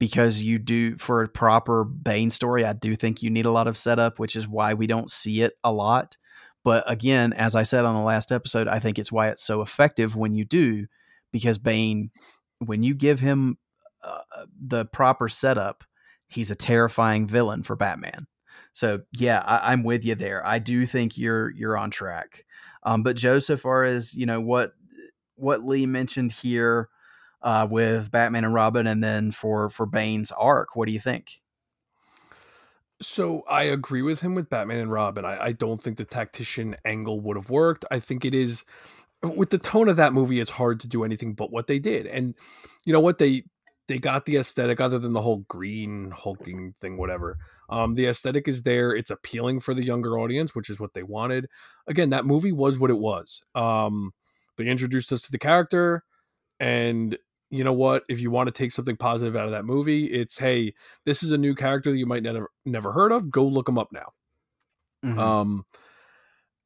Because you do for a proper Bane story, I do think you need a lot of setup, which is why we don't see it a lot. But again, as I said on the last episode, I think it's why it's so effective when you do, because Bane, when you give him uh, the proper setup, he's a terrifying villain for Batman. So yeah, I, am with you there. I do think you're you're on track. Um, but Joe, so far as you know, what what Lee mentioned here uh, with Batman and Robin, and then for for Bane's arc, what do you think? So I agree with him with Batman and Robin. I, I don't think the tactician angle would have worked. I think it is with the tone of that movie, it's hard to do anything but what they did. And you know what they they got the aesthetic other than the whole green hulking thing whatever um the aesthetic is there it's appealing for the younger audience which is what they wanted again that movie was what it was um they introduced us to the character and you know what if you want to take something positive out of that movie it's hey this is a new character that you might never never heard of go look them up now mm-hmm. um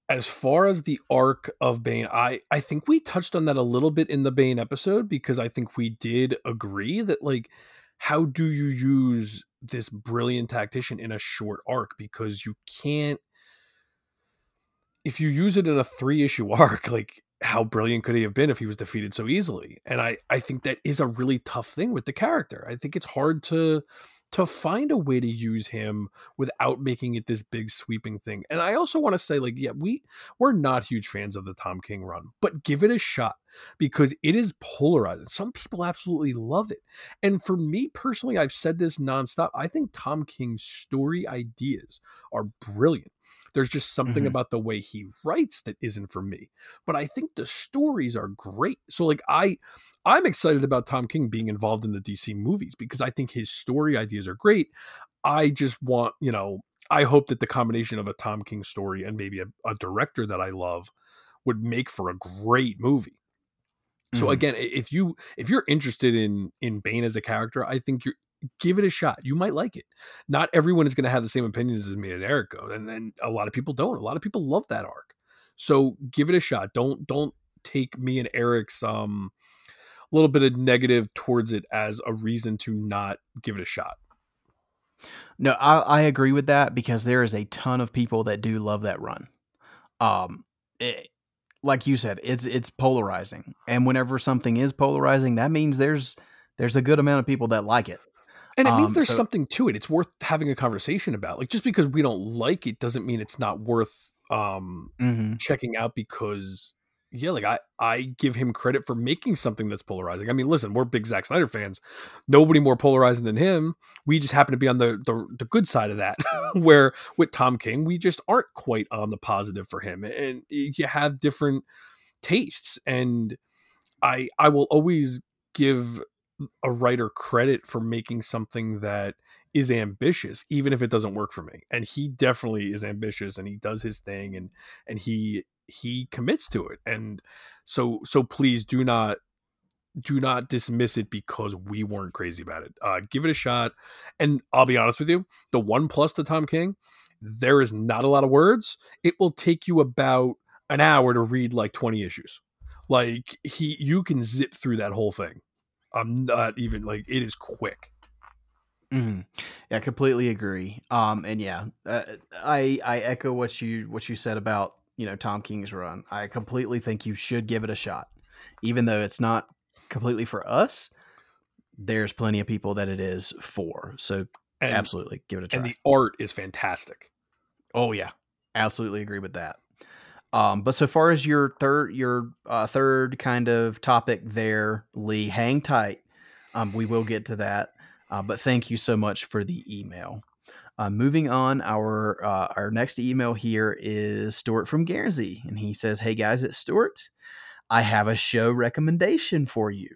as far as the arc of Bane, I I think we touched on that a little bit in the Bane episode because I think we did agree that like how do you use this brilliant tactician in a short arc because you can't if you use it in a 3 issue arc like how brilliant could he have been if he was defeated so easily and I I think that is a really tough thing with the character. I think it's hard to to find a way to use him without making it this big sweeping thing. And I also want to say like yeah, we we're not huge fans of the Tom King run, but give it a shot because it is polarizing. Some people absolutely love it. And for me personally, I've said this nonstop. I think Tom King's story ideas are brilliant. There's just something mm-hmm. about the way he writes that isn't for me. But I think the stories are great. So like I I'm excited about Tom King being involved in the DC movies because I think his story ideas are great. I just want, you know, I hope that the combination of a Tom King story and maybe a, a director that I love would make for a great movie. So Mhm. again, if you if you're interested in in Bane as a character, I think you're give it a shot. You might like it. Not everyone is going to have the same opinions as me and Eric go, and and a lot of people don't. A lot of people love that arc. So give it a shot. Don't don't take me and Eric's um little bit of negative towards it as a reason to not give it a shot. No, I, I agree with that because there is a ton of people that do love that run. Um, it, like you said, it's it's polarizing, and whenever something is polarizing, that means there's there's a good amount of people that like it. And it means Um, there's so- something to it. It's worth having a conversation about. Like just because we don't like it doesn't mean it's not worth um Mm-hmm. checking out because yeah, like I I give him credit for making something that's polarizing. I mean, listen, we're big Zack Snyder fans. Nobody more polarizing than him. We just happen to be on the the, the good side of that. Where with Tom King, we just aren't quite on the positive for him. And you have different tastes and I I will always give a writer credit for making something that is ambitious even if it doesn't work for me and he definitely is ambitious and he does his thing and and he he commits to it and so so please do not do not dismiss it because we weren't crazy about it. Uh give it a shot and i'll be honest with you the one plus to tom king there is not a lot of words. It will take you about an hour to read like 20 issues. Like he you can zip through that whole thing. I'm not even like it is quick. Hmm Yeah, completely agree. Um, and yeah, uh, I I echo what you what you said about you know Tom King's run. I completely think you should give it a shot, even though it's not completely for us. There's plenty of people that it is for. So and, absolutely give it a try. and the art is fantastic oh yeah, absolutely agree with that. Um, but so far as your third your uh, third kind of topic there, Lee, hang tight. Um, we will get to that. Uh, but thank you so much for the email. Uh, moving on, our uh, our next email here is Stuart from Guernsey, and he says, "Hey guys, it's Stuart. I have a show recommendation for you.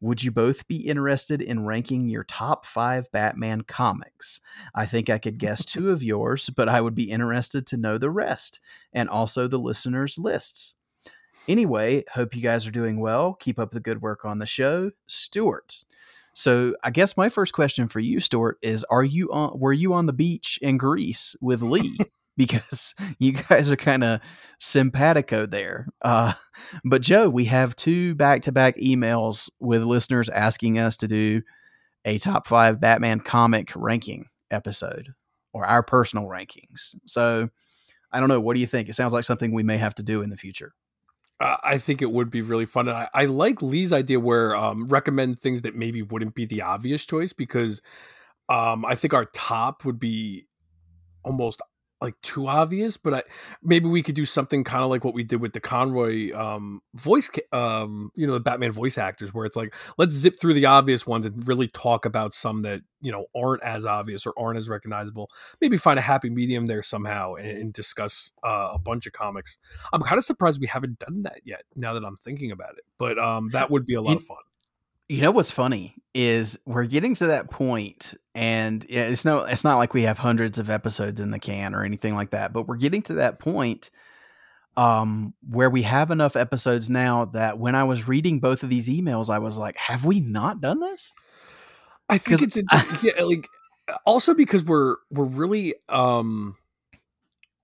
Would you both be interested in ranking your top five Batman comics? I think I could guess two of yours, but I would be interested to know the rest and also the listeners' lists. Anyway, hope you guys are doing well. Keep up the good work on the show, Stuart." So I guess my first question for you, Stuart, is: Are you on? Were you on the beach in Greece with Lee? because you guys are kind of simpatico there. Uh, but Joe, we have two back-to-back emails with listeners asking us to do a top five Batman comic ranking episode or our personal rankings. So I don't know. What do you think? It sounds like something we may have to do in the future. Uh, i think it would be really fun and I, I like lee's idea where um recommend things that maybe wouldn't be the obvious choice because um i think our top would be almost like too obvious but i maybe we could do something kind of like what we did with the conroy um voice um you know the batman voice actors where it's like let's zip through the obvious ones and really talk about some that you know aren't as obvious or aren't as recognizable. Maybe find a happy medium there somehow and, and discuss uh, a bunch of comics. I'm kind of surprised we haven't done that yet now that i'm thinking about it but um that would be a lot You- of fun You know what's funny is we're getting to that point, and yeah, it's no, it's not like we have hundreds of episodes in the can or anything like that, but we're getting to that point um, where we have enough episodes now that when I was reading both of these emails, I was like, have we not done this? I think it's yeah, like also because we're we're really um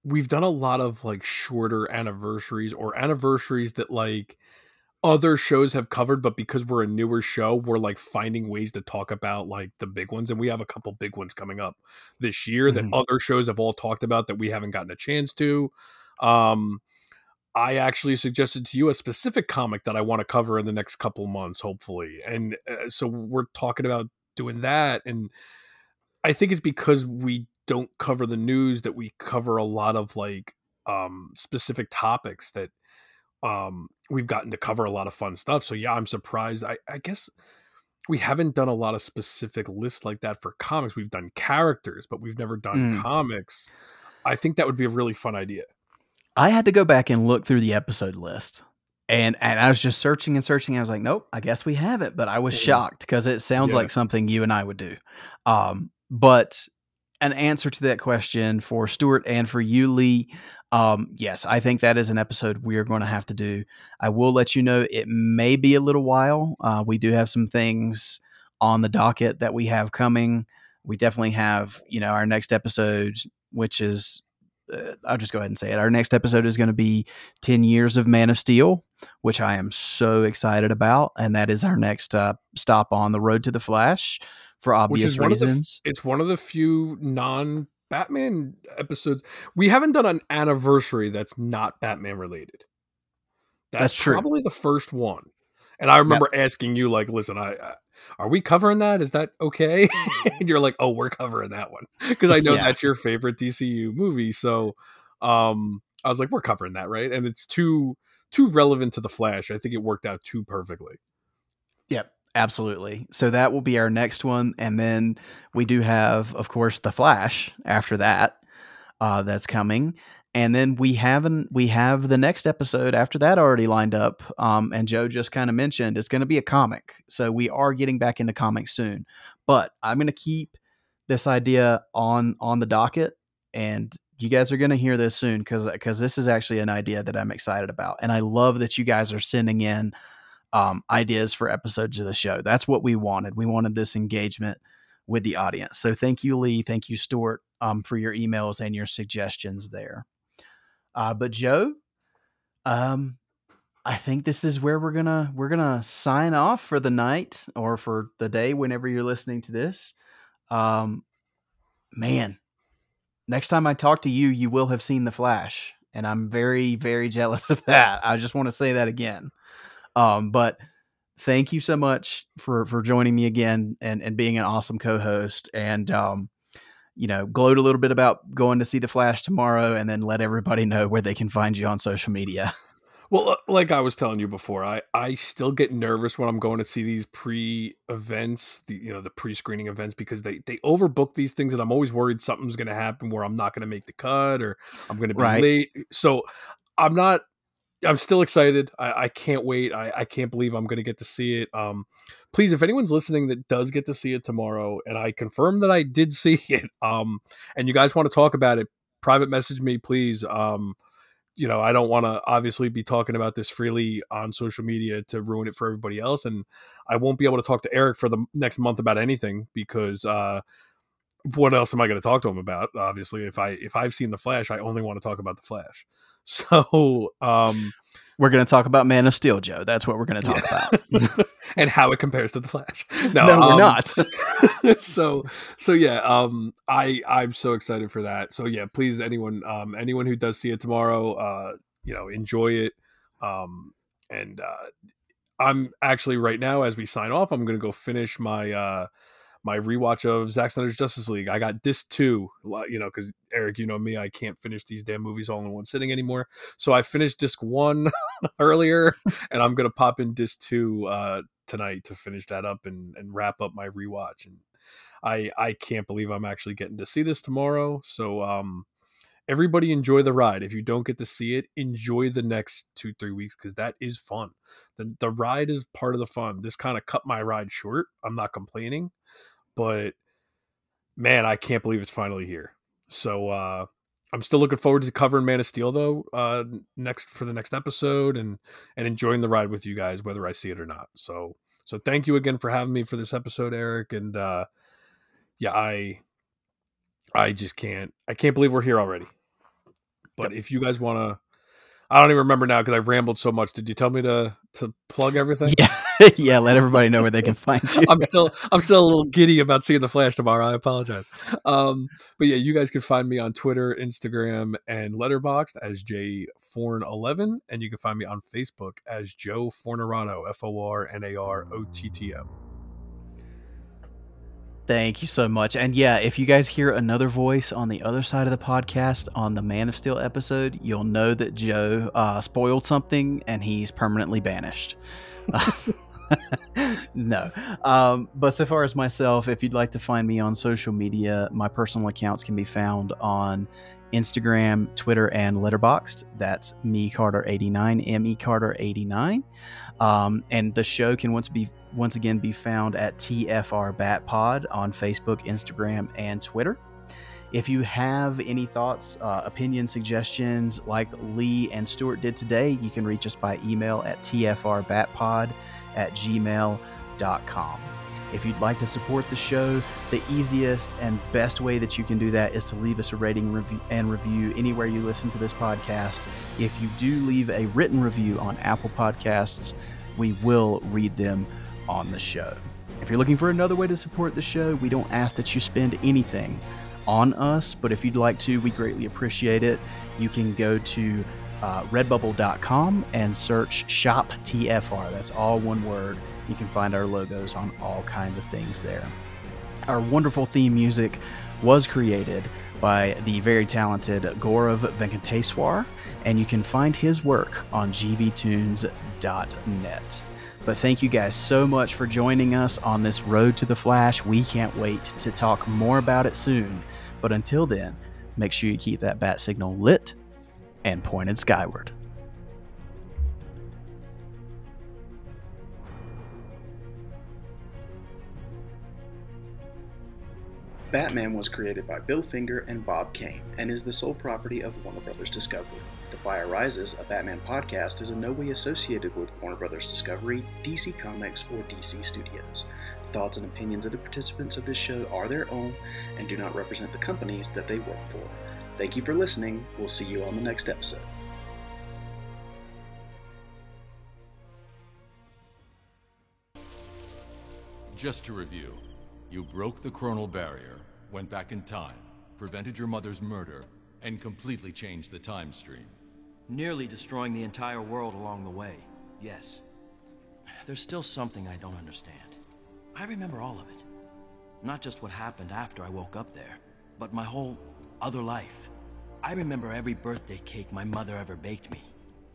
we've done a lot of like shorter anniversaries or anniversaries that like other shows have covered but because we're a newer show we're like finding ways to talk about like the big ones and we have a couple big ones coming up this year that Mhm. other shows have all talked about that we haven't gotten a chance to um I actually suggested to you a specific comic that I want to cover in the next couple months, hopefully. And uh, so we're talking about doing that. And I think it's because we don't cover the news that we cover a lot of like um, specific topics that um, we've gotten to cover a lot of fun stuff. So yeah, I'm surprised. I, I guess we haven't done a lot of specific lists like that for comics. We've done characters, but we've never done Mm. comics. I think that would be a really fun idea. I had to go back and look through the episode list. And and I was just searching and searching. I was like, nope, I guess we have it. But I was shocked because it sounds Yeah. like something you and I would do. Um, but an answer to that question for Stuart and for you, Lee, Um, yes, I think that is an episode we're going to have to do. I will let you know it may be a little while. Uh, we do have some things on the docket that we have coming. We definitely have, you know, our next episode, which is, uh, I'll just go ahead and say it. Our next episode is going to be 10 years of Man of Steel, which I am so excited about. And that is our next uh, stop on the road to the Flash for obvious reasons. The, it's one of the few non Batman episodes. We haven't done an anniversary that's not Batman related. That's, that's true. probably the first one. And I remember yep. asking you, like, listen, I, I, are we covering that? Is that okay? and you're like, oh, we're covering that one because I know yeah. that's your favorite DCU movie. So, um, I was like, we're covering that, right? And it's too too relevant to the Flash. I think it worked out too perfectly. Yep. Absolutely. So that will be our next one. And then we do have, of course, The Flash after that. Uh, that's coming. And then we haven't we have the next episode after that already lined up. Um, and Joe just kind of mentioned it's going to be a comic, so we are getting back into comics soon. But I'm going to keep this idea on on the docket, and you guys are going to hear this soon because because this is actually an idea that I'm excited about, and I love that you guys are sending in um, ideas for episodes of the show. That's what we wanted. We wanted this engagement with the audience. So thank you, Lee. Thank you, Stuart, um, for your emails and your suggestions there. Uh, but Joe, um, I think this is where we're gonna we're gonna sign off for the night or for the day whenever you're listening to this. Um, man, next time I talk to you, you will have seen the Flash, and I'm very very jealous of that. I just want to say that again. Um, but thank you so much for for joining me again and and being an awesome co-host. And um you know gloat a little bit about going to see the flash tomorrow and then let everybody know where they can find you on social media. Well uh, like i was telling you before i i still get nervous when i'm going to see these pre events the you know the pre-screening events because they they overbook these things and i'm always worried something's going to happen where i'm not going to make the cut or i'm going to be right. late. So i'm not I'm still excited. I, I can't wait. I, I can't believe I'm going to get to see it. Um, please, if anyone's listening that does get to see it tomorrow, and I confirm that I did see it, um, and you guys want to talk about it, private message me, please. Um, you know, I don't want to obviously be talking about this freely on social media to ruin it for everybody else, and I won't be able to talk to Eric for the next month about anything because uh, what else am I going to talk to him about? Obviously, if I if I've seen the Flash, I only want to talk about the Flash. So, um, we're going to talk about Man of Steel, Joe. That's what we're going to talk yeah. about, and how it compares to the Flash. No, no we're um, not. so, so yeah, um, I I'm so excited for that. So yeah, please, anyone, um, anyone who does see it tomorrow, uh, you know, enjoy it. Um, and uh, I'm actually right now as we sign off, I'm going to go finish my uh my rewatch of Zack Snyder's Justice League. I got disc two, you know, because Eric, you know me, I can't finish these damn movies all in one sitting anymore. So I finished disc one earlier, and I'm gonna pop in disc two uh, tonight to finish that up and and wrap up my rewatch. And I I can't believe I'm actually getting to see this tomorrow. So um, everybody enjoy the ride. If you don't get to see it, enjoy the next two three weeks because that is fun. The the ride is part of the fun. This kind of cut my ride short. I'm not complaining but man, I can't believe it's finally here. So uh, I'm still looking forward to covering Man of Steel though uh, next for the next episode and and enjoying the ride with you guys whether I see it or not. So so thank you again for having me for this episode, Eric. And uh, yeah, I I just can't I can't believe we're here already. But yep. if you guys want to I don't even remember now because I've rambled so much. Did you tell me to to plug everything? Yeah, yeah. Let everybody know where they can find you. I'm still I'm still a little giddy about seeing the Flash tomorrow. I apologize. Um, but yeah, you guys can find me on Twitter, Instagram, and Letterboxd as J Forn11, and you can find me on Facebook as Joe Fornarotto, F O R N A R O T T O. Thank you so much. And yeah, if you guys hear another voice on the other side of the podcast on the Man of Steel episode, you'll know that Joe uh, spoiled something and he's permanently banished. no. Um, but so far as myself, if you'd like to find me on social media, my personal accounts can be found on Instagram, Twitter, and Letterboxd. That's me Carter eighty nine, M E Carter eighty nine, um, and the show can once be once again be found at TFR Bat Pod on Facebook, Instagram, and Twitter. If you have any thoughts, uh, opinions, suggestions, like Lee and Stuart did today, you can reach us by email at tfrbatpod at gmail.com. If you'd like to support the show, the easiest and best way that you can do that is to leave us a rating review and review anywhere you listen to this podcast. If you do leave a written review on Apple Podcasts, we will read them on the show. If you're looking for another way to support the show, we don't ask that you spend anything on us, but if you'd like to, we greatly appreciate it. You can go to uh, redbubble.com and search shop TFR. That's all one word. You can find our logos on all kinds of things there. Our wonderful theme music was created by the very talented Gaurav Venkateswar, and you can find his work on gvtunes.net. But thank you guys so much for joining us on this road to the Flash. We can't wait to talk more about it soon. But until then, make sure you keep that bat signal lit and pointed skyward. Batman was created by Bill Finger and Bob Kane and is the sole property of Warner Brothers Discovery. The Fire Rises, a Batman podcast, is in no way associated with Warner Brothers Discovery, DC Comics, or DC Studios. The thoughts and opinions of the participants of this show are their own and do not represent the companies that they work for. Thank you for listening. We'll see you on the next episode. Just to review, you broke the chronal barrier, went back in time, prevented your mother's murder, and completely changed the time stream. Nearly destroying the entire world along the way, yes. There's still something I don't understand. I remember all of it. Not just what happened after I woke up there, but my whole other life. I remember every birthday cake my mother ever baked me.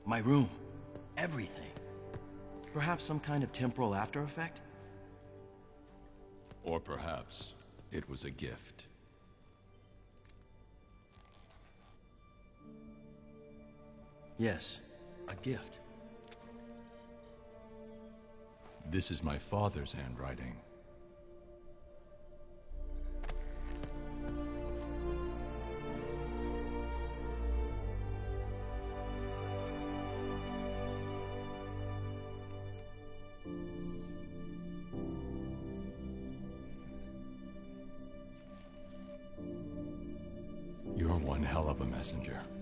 My room. Everything. Perhaps some kind of temporal after effect? Or perhaps it was a gift. Yes, a gift. This is my father's handwriting. Messenger.